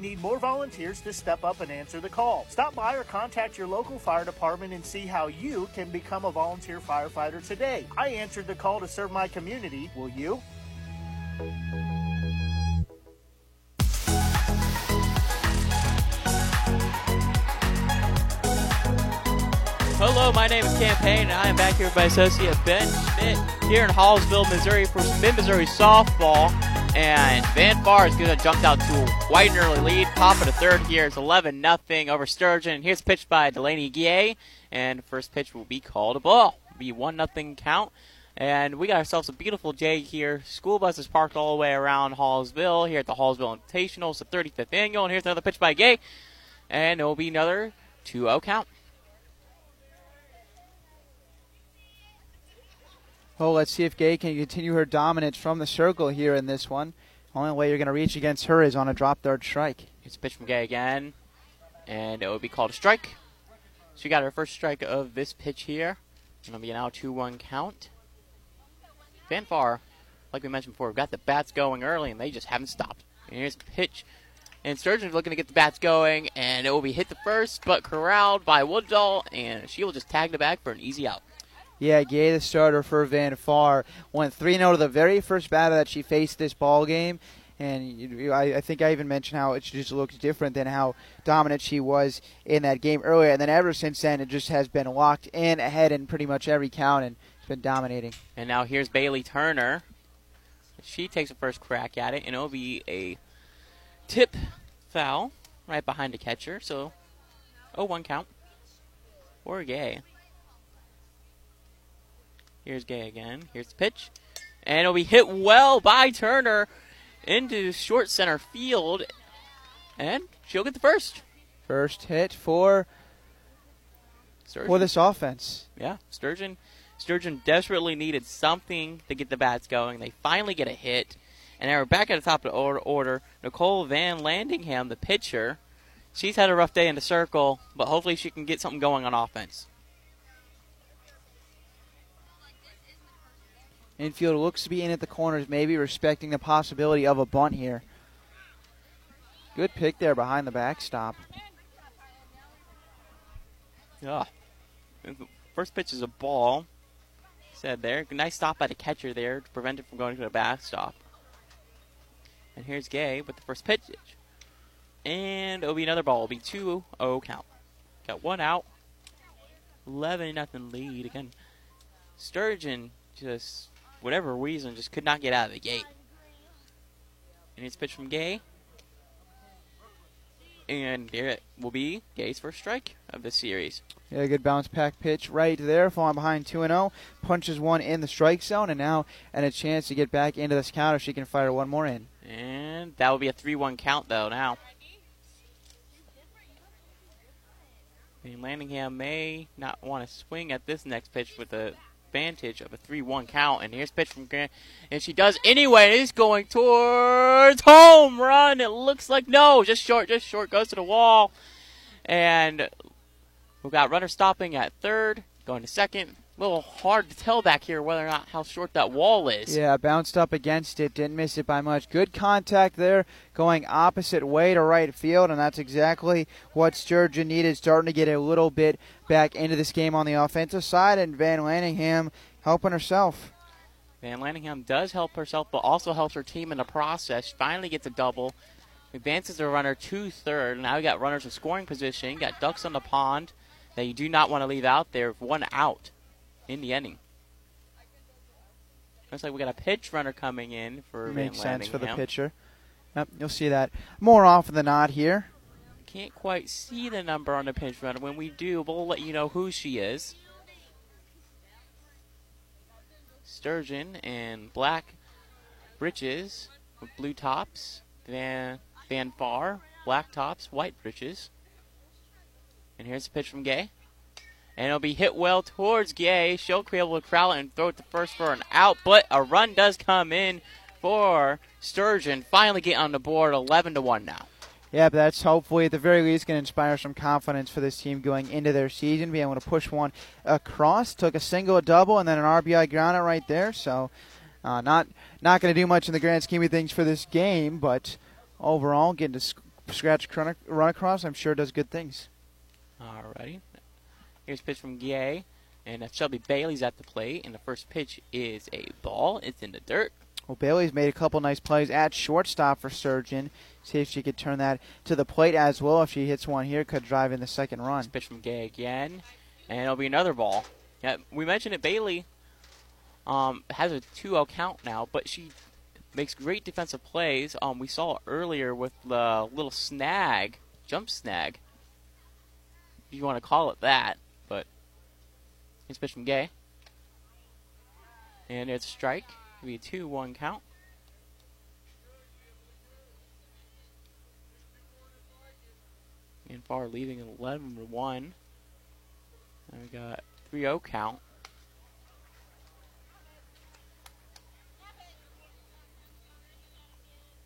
need more volunteers to step up and answer the call. Stop by or contact your local fire department and see how you can become a volunteer firefighter today. I answered the call to serve my community. Will you? Hello, my name is Cam Payne, and I am back here with my associate Ben Schmidt here in Hallsville, Missouri for Mid Missouri softball. And Van Far is going to jump out to quite an early lead. Top of the third here is 11 nothing over Sturgeon. Here's pitched by Delaney Gay, and first pitch will be called a ball. Be one nothing count And we got ourselves a beautiful day here. School bus is parked all the way around Hallsville here at the Hallsville Invitational. It's the 35th annual. And here's another pitch by Gay. And it will be another 2 0 count. Well, let's see if Gay can continue her dominance from the circle here in this one. Only way you're going to reach against her is on a drop third strike. It's pitch from Gay again, and it will be called a strike. She got her first strike of this pitch here. It'll be an out 2 1 count. Van Far, like we mentioned before, we've got the bats going early, and they just haven't stopped. And here's the pitch. And Sturgeon's looking to get the bats going, and it will be hit the first, but corralled by Woodall, and she will just tag the bag for an easy out. Yeah, Gay, the starter for Van Far, went 3 0 to the very first batter that she faced this ball game. And I, think I even mentioned how it just looks different than how dominant she was in that game earlier. And then ever since then, it just has been locked in ahead in pretty much every count and it's been dominating. And now here's Bailey Turner. She takes a first crack at it, and it'll be a tip foul right behind the catcher. So, oh, one count. Or Gay. Here's Gay again. Here's the pitch. And it'll be hit well by Turner into short center field. And she'll get the first. First hit for Sturgeon. for this offense. Yeah, Sturgeon. Sturgeon desperately needed something to get the bats going. They finally get a hit. And now we're back at the top of the order. Nicole Van Landingham, the pitcher. She's had a rough day in the circle, but hopefully she can get something going on offense. Infield looks to be in at the corners, maybe respecting the possibility of a bunt here. Good pick there behind the backstop. Yeah. First pitch is a ball. Said there. Nice stop by the catcher there to prevent it from going to the backstop. And here's Gay with the first pitch. And it'll be another ball. It'll be 2 0 count. Got one out. 11 nothing lead. Again, Sturgeon just whatever reason, just could not get out of the gate. And it's pitch from Gay. And here it will be Gay's first strike of the series. Yeah, good bounce pack pitch right there, falling behind 2 0. Punches one in the strike zone, and now and a chance to get back into this count if she can fire one more in. And that will be a 3 1 count, though, now. And Landingham may not want to swing at this next pitch with the advantage of a 3-1 count. And here's pitch from Grant, and she does anyway. It is going towards home run. It looks like no, just short, just short. Goes to the wall, and we've got runner stopping at third, going to second. A little hard to tell back here whether or not how short that wall is. Yeah, bounced up against it, didn't miss it by much. Good contact there, going opposite way to right field, and that's exactly what Sturgeon needed, starting to get a little bit back into this game on the offensive side, and Van Lanningham helping herself. Van Lanningham does help herself, but also helps her team in the process. Finally gets a double, advances the runner to third. Now we got runners in scoring position. got ducks on the pond that you do not want to leave out there. One out in the inning. Looks like we got a pitch runner coming in for Makes Van sense for the pitcher. Yep, you'll see that more often than not here. Can't quite see the number on the pitch runner. When we do, we'll let you know who she is. Sturgeon and black breeches with blue tops. Van Van Far, black tops, white breeches. And here's a pitch from Gay. And it'll be hit well towards Gay. She'll be able to it and throw it to first for an out, but a run does come in for Sturgeon. Finally get on the board, 11 to 1 now. Yeah, but that's hopefully at the very least going to inspire some confidence for this team going into their season, being able to push one across. Took a single, a double, and then an RBI ground right there. So, uh, not not going to do much in the grand scheme of things for this game, but overall, getting to scratch run across, I'm sure does good things. Alrighty. Here's a pitch from Gay, and Shelby Bailey's at the plate, and the first pitch is a ball. It's in the dirt. Well, Bailey's made a couple nice plays at shortstop for Sturgeon. See if she could turn that to the plate as well. If she hits one here, could drive in the second run. Pitch from Gay again, and it'll be another ball. Yeah, we mentioned it. Bailey um, has a 2-0 count now, but she makes great defensive plays. Um, we saw earlier with the little snag, jump snag, if you want to call it that. But it's pitch from Gay. And it's strike. Be a 2 1 count. And far leading 11 to 1. And we got 3 0 count.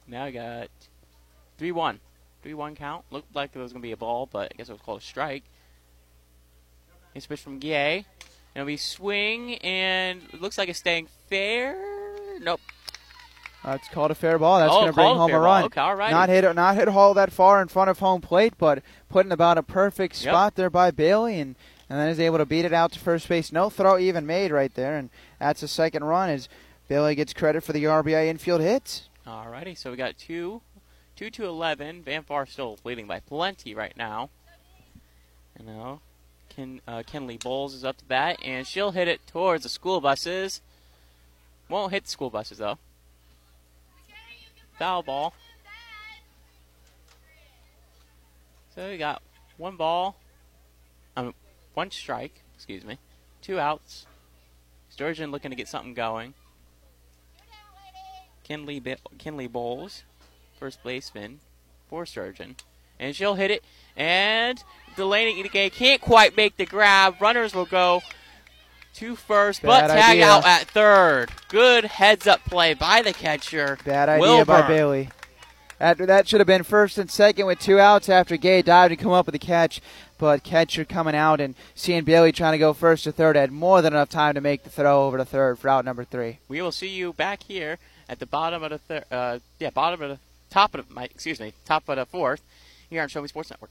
Now we got 3 1. 3 1 count. Looked like it was going to be a ball, but I guess it was called a strike. A switch from Gay. And we swing, and it looks like it's staying fair. Nope. Uh, it's called a fair ball. That's Oh, going to bring a home a ball. run. Okay, all righty. Not hit, not hit hole that far in front of home plate, but putting about a perfect Yep. spot there by Bailey, and and then is able to beat it out to first base. No throw even made right there, and that's a second run as Bailey gets credit for the RBI infield hits. Alrighty, so we got two, two to eleven. Van Far still leading by plenty right now. You know, Ken, uh, Kenley Bowles is up to bat, and she'll hit it towards the school buses. Won't hit school buses though. Foul ball. So we got one ball, um, one strike. Excuse me, two outs. Sturgeon looking to get something going. Kinley, Bi- Kinley Bowles, first baseman for Sturgeon. And she'll hit it. And Delaney can't quite make the grab. Runners will go to first, but tag idea. out at third. Good heads up play by the catcher. Bad idea by Bailey. After that should have been first and second with two outs after Gay dived to come up with the catch, but catcher coming out and seeing Bailey trying to go first to third had more than enough time to make the throw over to third for out number three. We will see you back here at the bottom of the third. Uh, yeah, bottom of the top of the. My, excuse me, top of the fourth here on Show Me Sports Network.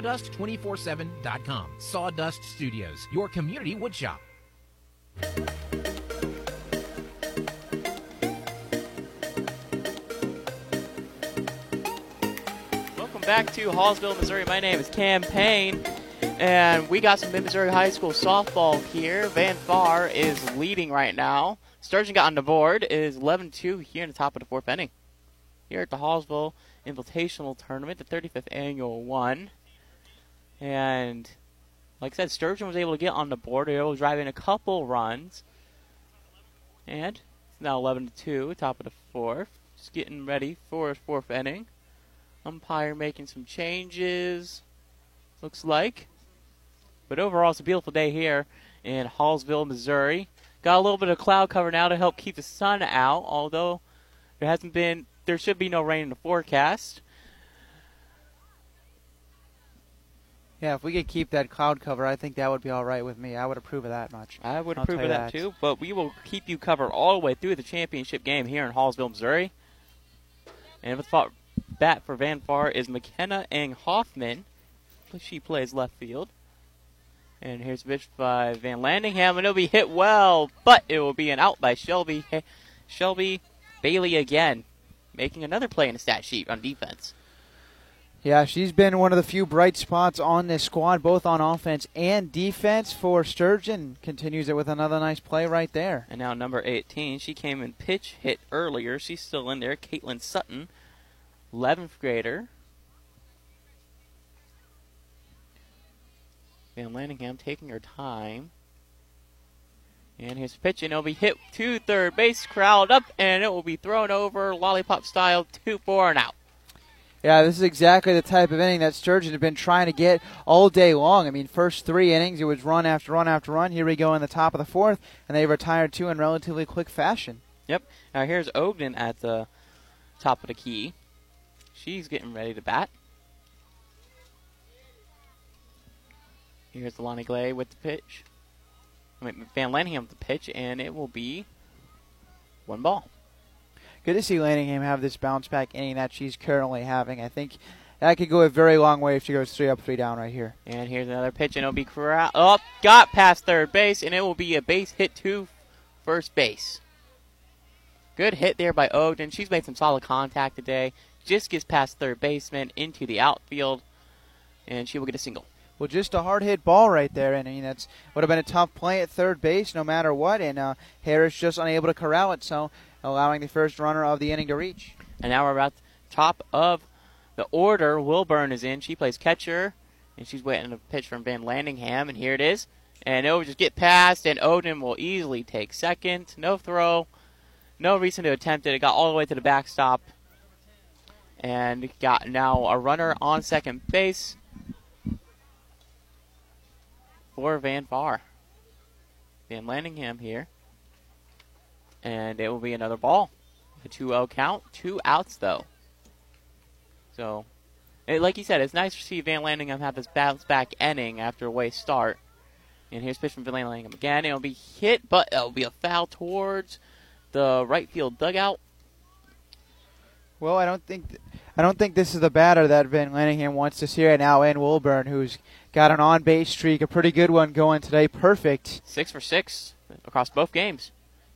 sawdust247.com. Sawdust Studios, your community woodshop. Welcome back to Hallsville, Missouri. My name is Cam Payne, and we got some Mid-Missouri High School softball here. Van Far is leading right now. Sturgeon got on the board. It is 11-2 here in the top of the fourth inning. Here at the Hallsville Invitational Tournament, the 35th annual one. And like I said, Sturgeon was able to get on the board. They were able to drive in a couple runs. And it's now 11 2, top of the fourth. Just getting ready for fourth inning. Umpire making some changes, looks like. But overall, it's a beautiful day here in Hallsville, Missouri. Got a little bit of cloud cover now to help keep the sun out, although there hasn't been, there should be no rain in the forecast. Yeah, if we could keep that cloud cover, I think that would be all right with me. I would approve of that much. I would I'll approve of you that, too. But we will keep you covered all the way through the championship game here in Hallsville, Missouri. And with the bat for Van Far is McKenna Eng Hoffman. She plays left field. And here's a pitch by Van Landingham, and it'll be hit well, but it will be an out by Shelby Shelby Bailey again, making another play in the stat sheet on defense. Yeah, she's been one of the few bright spots on this squad, both on offense and defense for Sturgeon. Continues it with another nice play right there. And now number 18, she came in pitch hit earlier. She's still in there. Caitlin Sutton, 11th grader. Van Landingham taking her time. And his pitch, and it'll be hit to third base, crowd up, and it will be thrown over lollipop style, two, four, and out. Yeah, this is exactly the type of inning that Sturgeon had been trying to get all day long. I mean, first three innings, it was run after run after run. Here we go in the top of the fourth, and they retired two in relatively quick fashion. Yep. Now here's Ogden at the top of the key. She's getting ready to bat. Here's Lonnie Glay with the pitch. I mean, Van Lanningham with the pitch, and it will be one ball. Good to see Lanningham have this bounce back inning that she's currently having. I think that could go a very long way if she goes three up, three down right here. And here's another pitch, and it'll be corral- up, oh, got past third base, and it will be a base hit to first base. Good hit there by Ogden. She's made some solid contact today. Just gets past third baseman into the outfield, and she will get a single. Well, just a hard hit ball right there, and I mean that's would have been a tough play at third base, no matter what. And uh, Harris just unable to corral it, so allowing the first runner of the inning to reach. And now we're at the top of the order. Wilburn is in. She plays catcher, and she's waiting a pitch from Van Landingham, and here it is. And it will just get past, and Ogden will easily take second. No throw, no reason to attempt it. It got all the way to the backstop, and got now a runner on second base for Van Far. Van Landingham here. And it will be another ball. A 2 0 count. Two outs, though. So, like you said, it's nice to see Van Landingham have this bounce back inning after a way start. And here's pitch from Van Landingham again. It'll be hit, but it'll be a foul towards the right field dugout. Well, I don't think th- I don't think this is the batter that Van Landingham wants to see right now. And Wilburn, who's got an on-base streak, a pretty good one going today, perfect. Six for six across both games.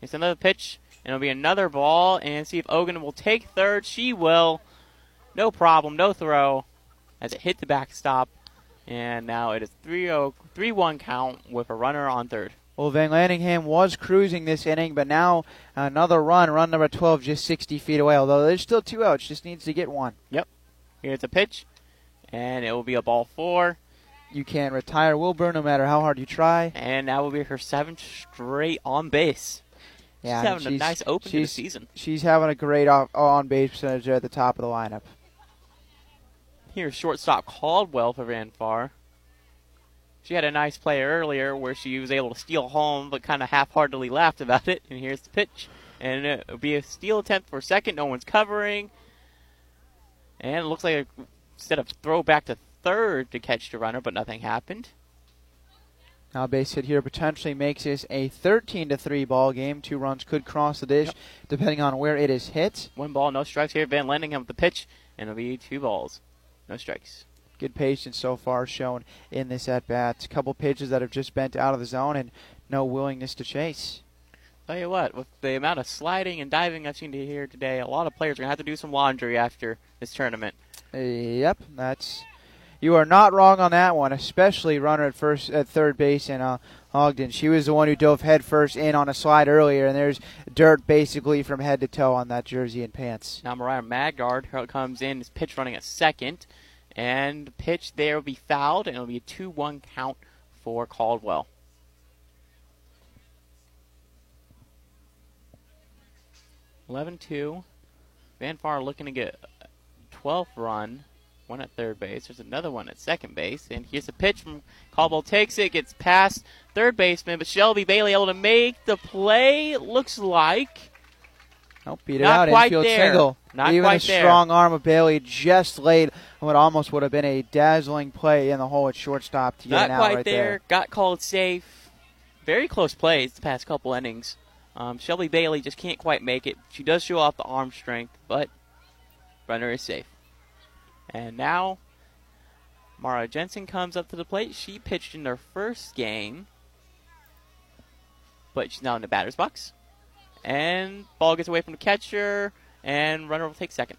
It's another pitch, and it'll be another ball, and see if Ogden will take third. She will. No problem, no throw, as it hit the backstop, and now it is 3 1 count with a runner on third. Well, Van Landingham was cruising this inning, but now another run, run number 12, just 60 feet away. Although there's still two outs, just needs to get one. Yep. Here's a pitch, and it will be a ball four. You can't retire Wilburn no matter how hard you try. And that will be her seventh straight on base. Yeah, she's having she's, a nice open to the season. She's having a great on base percentage at the top of the lineup. Here's shortstop Caldwell for Van Far. She had a nice play earlier where she was able to steal home, but kind of half-heartedly laughed about it. And here's the pitch, and it'll be a steal attempt for second. No one's covering, and it looks like a, instead of throw back to third to catch the runner, but nothing happened. Now base hit here potentially makes this a 13 to 3 ball game. Two runs could cross the dish yep. depending on where it is hit. One ball, no strikes here. Van Landingham with the pitch, and it'll be two balls, no strikes. Good patience so far shown in this at bat. A couple pitches that have just bent out of the zone and no willingness to chase. Tell you what, with the amount of sliding and diving I've seen here today, a lot of players are gonna have to do some laundry after this tournament. Yep, that's you are not wrong on that one, especially runner at first at third base and uh, Ogden. She was the one who dove headfirst in on a slide earlier, and there's dirt basically from head to toe on that jersey and pants. Now Mariah Maggard comes in, is pitch running at second, and the pitch there will be fouled, and it'll be a 2-1 count for Caldwell. Eleven two, Van Far looking to get 12th run one at third base. There's another one at second base. And here's a pitch from Caldwell. Takes it, gets past third baseman, but Shelby Bailey able to make the play. Looks like. Nope, beat it Not out. quite Infield there. single. Not Even quite a there. strong arm of Bailey just laid what almost would have been a dazzling play in the hole at shortstop to get Not an out quite right there. there. Got called safe. Very close plays the past couple innings. Um, Shelby Bailey just can't quite make it. She does show off the arm strength, but runner is safe. And now Mara Jensen comes up to the plate. She pitched in her first game, but she's now in the batter's box. And ball gets away from the catcher, and runner will take second.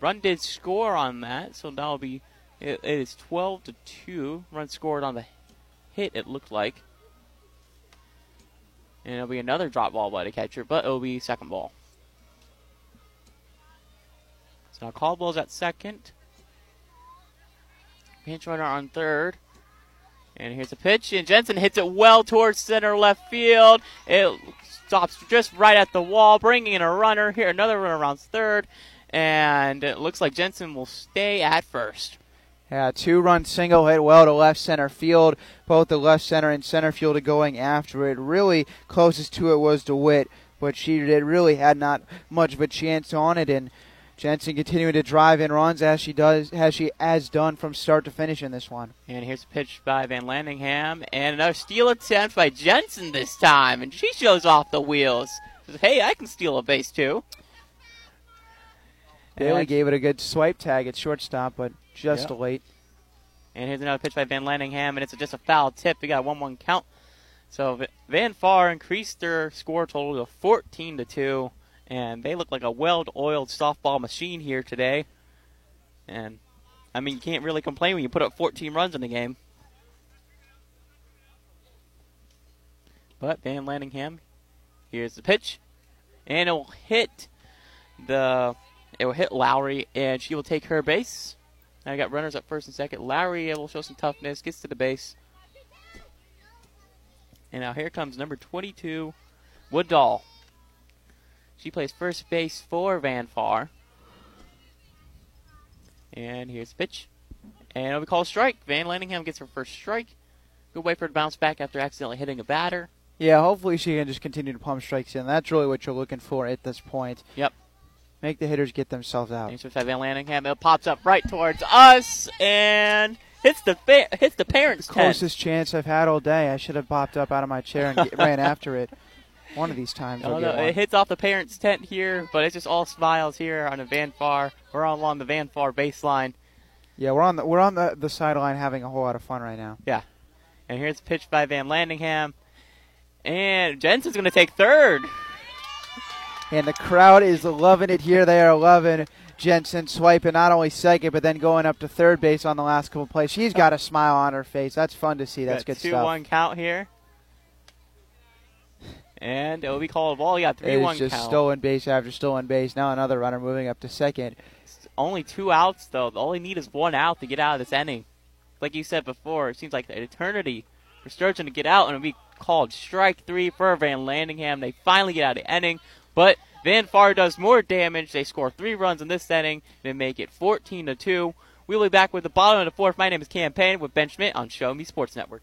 Run did score on that, so that'll be it, it is 12 to 2. Run scored on the hit, it looked like. And it'll be another drop ball by the catcher, but it'll be second ball. Now Caldwell's at second. Pinch runner on third. And here's a pitch, and Jensen hits it well towards center left field. It stops just right at the wall, bringing in a runner. Here, another runner around third. and it looks like Jensen will stay at first. Yeah, two run single hit well to left center field. Both the left center and center field are going after it. Really closest to it was DeWitt, but she did really had not much of a chance on it. And Jensen continuing to drive in runs as she does as she has done from start to finish in this one. And here's a pitch by Van Landingham and another steal attempt by Jensen this time, and she shows off the wheels. Says, hey, I can steal a base too. Bailey gave it a good swipe tag at shortstop, but just Yep. late. And here's another pitch by Van Landingham, and it's just a foul tip. We got a 1 1 count. So Van Far increased their score total to 14 to 2, and they look like a well oiled softball machine here today. And, I mean, you can't really complain when you put up 14 runs in the game. But Van Landingham, here's the pitch, and it will hit the. It will hit Lowry, and she will take her base. Now I got runners at first and second. Lowry will show some toughness, gets to the base. And now here comes number 22, Woodall. She plays first base for Van Far. And here's the pitch. And it'll be called a strike. Van Landingham gets her first strike. Good way for her to bounce back after accidentally hitting a batter. Yeah, hopefully she can just continue to pump strikes in. That's really what you're looking for at this point. Yep. Make the hitters get themselves out. Thanks for Van Landingham. It pops up right towards us and hits the fa- hits the parents' tent. Closest chance I've had all day. I should have popped up out of my chair and get, ran after it. One of these times no, get one. it hits off the parents' tent here, but it's just all smiles here on the Van Far. We're all along the Van Far baseline. Yeah, we're on the we're on the, the sideline having a whole lot of fun right now. Yeah. And here's a pitch by Van Landingham. And Jensen's going to take third. And the crowd is loving it here. They are loving Jensen swiping not only second, but then going up to third base on the last couple plays. She's got a smile on her face. That's fun to see. That's Got good two stuff. one count here. And it will be called a ball. You got three It one is just count. stolen base after stolen base. Now another runner moving up to second. Only two outs though. All they need is one out to get out of this inning. Like you said before, it seems like an eternity for Sturgeon to get out, and it'll be called strike three for Van Landingham. They finally get out of the inning, but Van Far does more damage. They score three runs in this inning. They make it 14 to two. We'll be back with the bottom of the fourth. My name is Cam Payne with Ben Schmidt on Show Me Sports Network.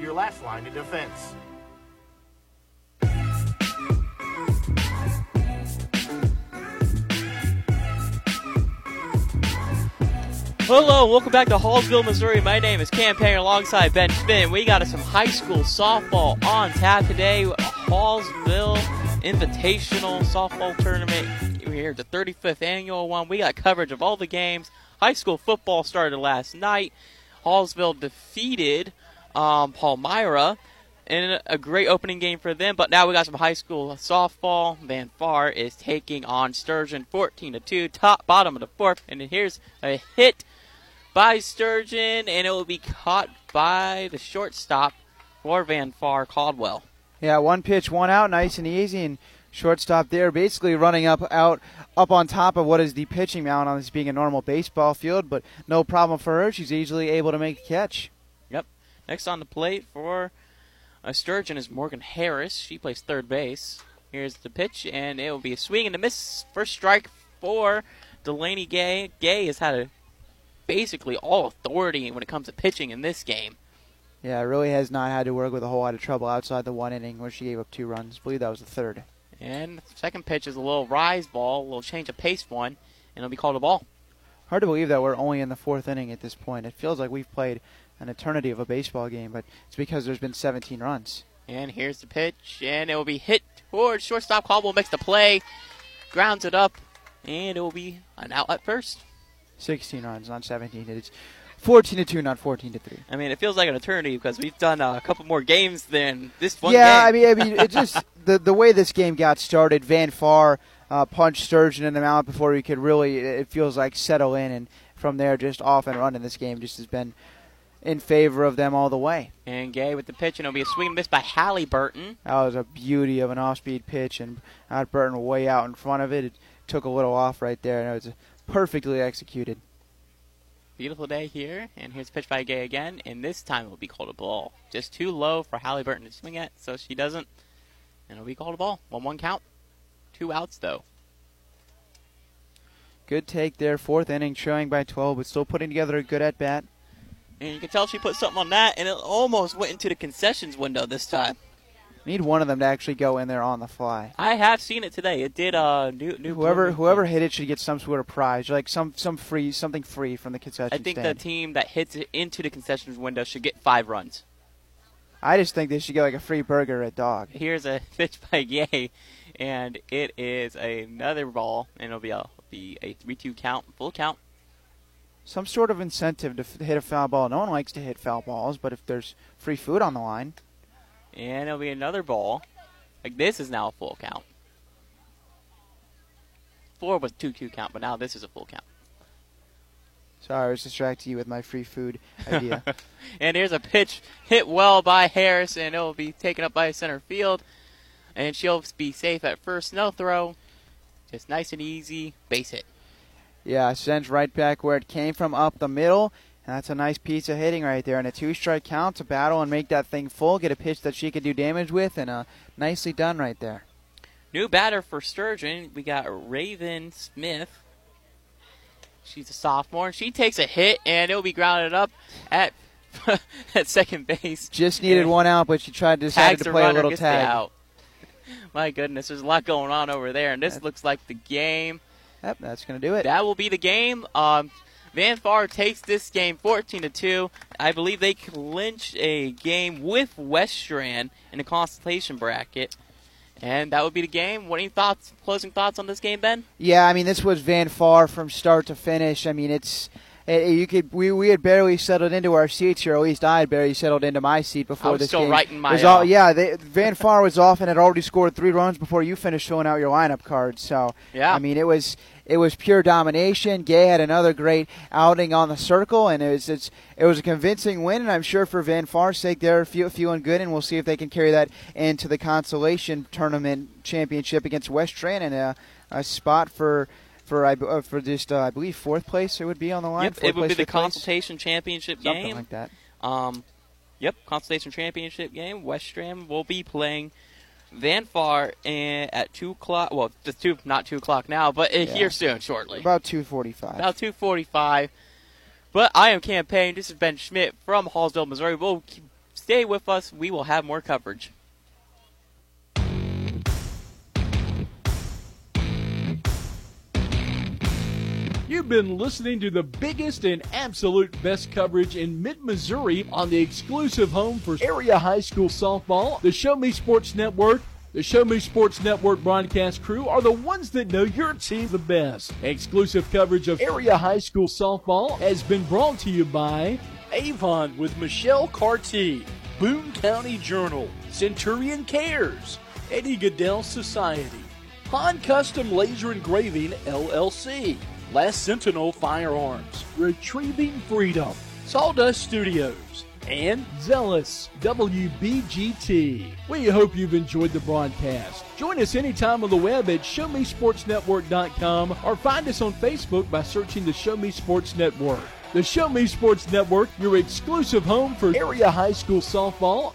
your last line of defense. Hello, welcome back to Hallsville, Missouri. My name is Cam Campaign alongside Ben Schmidt. We got some high school softball on tap today. Hallsville Invitational Softball Tournament. We're here at the 35th annual one. We got coverage of all the games. High school football started last night. Hallsville defeated um, Palmyra in a great opening game for them. But now we got some high school softball. Van Far is taking on Sturgeon 14 to 2, top bottom of the fourth. And here's a hit by Sturgeon, and it will be caught by the shortstop for Van Far Caldwell. Yeah, one pitch, one out, nice and easy, and shortstop there, basically running up out up on top of what is the pitching mound on this being a normal baseball field, but no problem for her. She's easily able to make the catch. Next on the plate for a Sturgeon is Morgan Harris. She plays third base. Here's the pitch, and it will be a swing and a miss. First strike for Delaney Gay. Gay has had a, basically all authority when it comes to pitching in this game. Yeah, really has not had to work with a whole lot of trouble outside the one inning where she gave up two runs. I believe that was the third. And the second pitch is a little rise ball, a little change of pace one, and it'll be called a ball. Hard to believe that we're only in the fourth inning at this point. It feels like we've played an eternity of a baseball game, but it's because there's been 17 runs. And here's the pitch, and it will be hit towards shortstop. Caldwell makes the play, grounds it up, and it will be an out at first. 16 runs, not 17. It's 14 to 2, not 14 to 3. I mean, it feels like an eternity because we've done uh, a couple more games than this one yeah, game. I mean, I mean, it just the the way this game got started. Van Far uh, punched Sturgeon in the mouth before he could really. It feels like settle in, and from there, just off and running. This game just has been in favor of them all the way. And Gay with the pitch, and it'll be a swing and miss by Halliburton. That was a beauty of an off-speed pitch, and out Burton way out in front of it. It took a little off right there, and it was perfectly executed. Beautiful day here, and here's a pitch by Gay again, and this time it will be called a ball. Just too low for Halliburton to swing at, so she doesn't, and it'll be called a ball. One-one count, two outs though. Good take there, fourth inning, showing by 12, but still putting together a good at bat. And you can tell she put something on that, and it almost went into the concessions window this time. Need one of them to actually go in there on the fly. I have seen it today. It did. Uh, new, new whoever whoever hit it should get some sort of prize, like some some free something free from the concession I think stand. the team that hits it into the concessions window should get five runs. I just think they should get like a free burger at dog. Here's a pitch by Gay, and it is another ball, and it'll be a be a three-two count, full count. Some sort of incentive to f- hit a foul ball. No one likes to hit foul balls, but if there's free food on the line, and it'll be another ball. Like this is now a full count. Four was two-two count, but now this is a full count. Sorry, I was distracting you with my free food idea. and here's a pitch hit well by Harris, and it'll be taken up by center field. And she'll be safe at first. No throw. Just nice and easy. Base hit. Yeah, sends right back where it came from, up the middle. And that's a nice piece of hitting right there. And a two strike count to battle and make that thing full, get a pitch that she could do damage with, and uh, nicely done right there. New batter for Sturgeon. We got Raven Smith. She's a sophomore. and She takes a hit, and it'll be grounded up at at second base. Just needed And one out, but she tried to decide to play a little tag. out. My goodness, there's a lot going on over there, and this looks like the game. Yep, that's going to do it. That will be the game. Um, Van Far takes this game 14 to two. I believe they clinched a game with Westran in the constellation bracket, and that would be the game. What any thoughts, closing thoughts on this game, Ben? Yeah, I mean this was Van Far from start to finish. I mean it's eh, you could we, we had barely settled into our seats here. At least I had barely settled into my seat before I was this still game. writing my, was all, yeah, they, Van Far was off and had already scored three runs before you finished filling out your lineup cards. So Yeah. I mean it was it was pure domination. Gay had another great outing on the circle, and it was it's it was a convincing win. And I'm sure for Van Far's sake, they're fe- feeling good, and we'll see if they can carry that into the consolation tournament championship against Westran and a, a spot for for I uh, for just uh, I believe fourth place it would be on the line. Yep, Fourth it would be the fifth place? consultation championship Something game. like that. Um, yep, consultation championship game. Westran will be playing Van Far in, at two o'clock. Well, the two not two o'clock now, but uh, Yeah. here soon, shortly. About two forty five. About 245. But I am Cam Payne. This is Ben Schmidt from Hallsville, Missouri. We'll keep, stay with us. We will have more coverage. You've been listening to the biggest and absolute best coverage in mid Missouri on the exclusive home for area high school softball. The Show Me Sports Network. The Show Me Sports Network broadcast crew are the ones that know your team the best. Exclusive coverage of area high school softball has been brought to you by Avon with Michelle Carty, Boone County Journal, Centurion Cares, Eddie Goodell Society, Han Custom Laser Engraving LLC, Last Sentinel Firearms, Retrieving Freedom, Sawdust Studios, and Zealous WBGT. We hope you've enjoyed the broadcast. Join us anytime on the web at ShowMeSportsNetwork.com or find us on Facebook by searching the Show Me Sports Network. The Show Me Sports Network, your exclusive home for area high school softball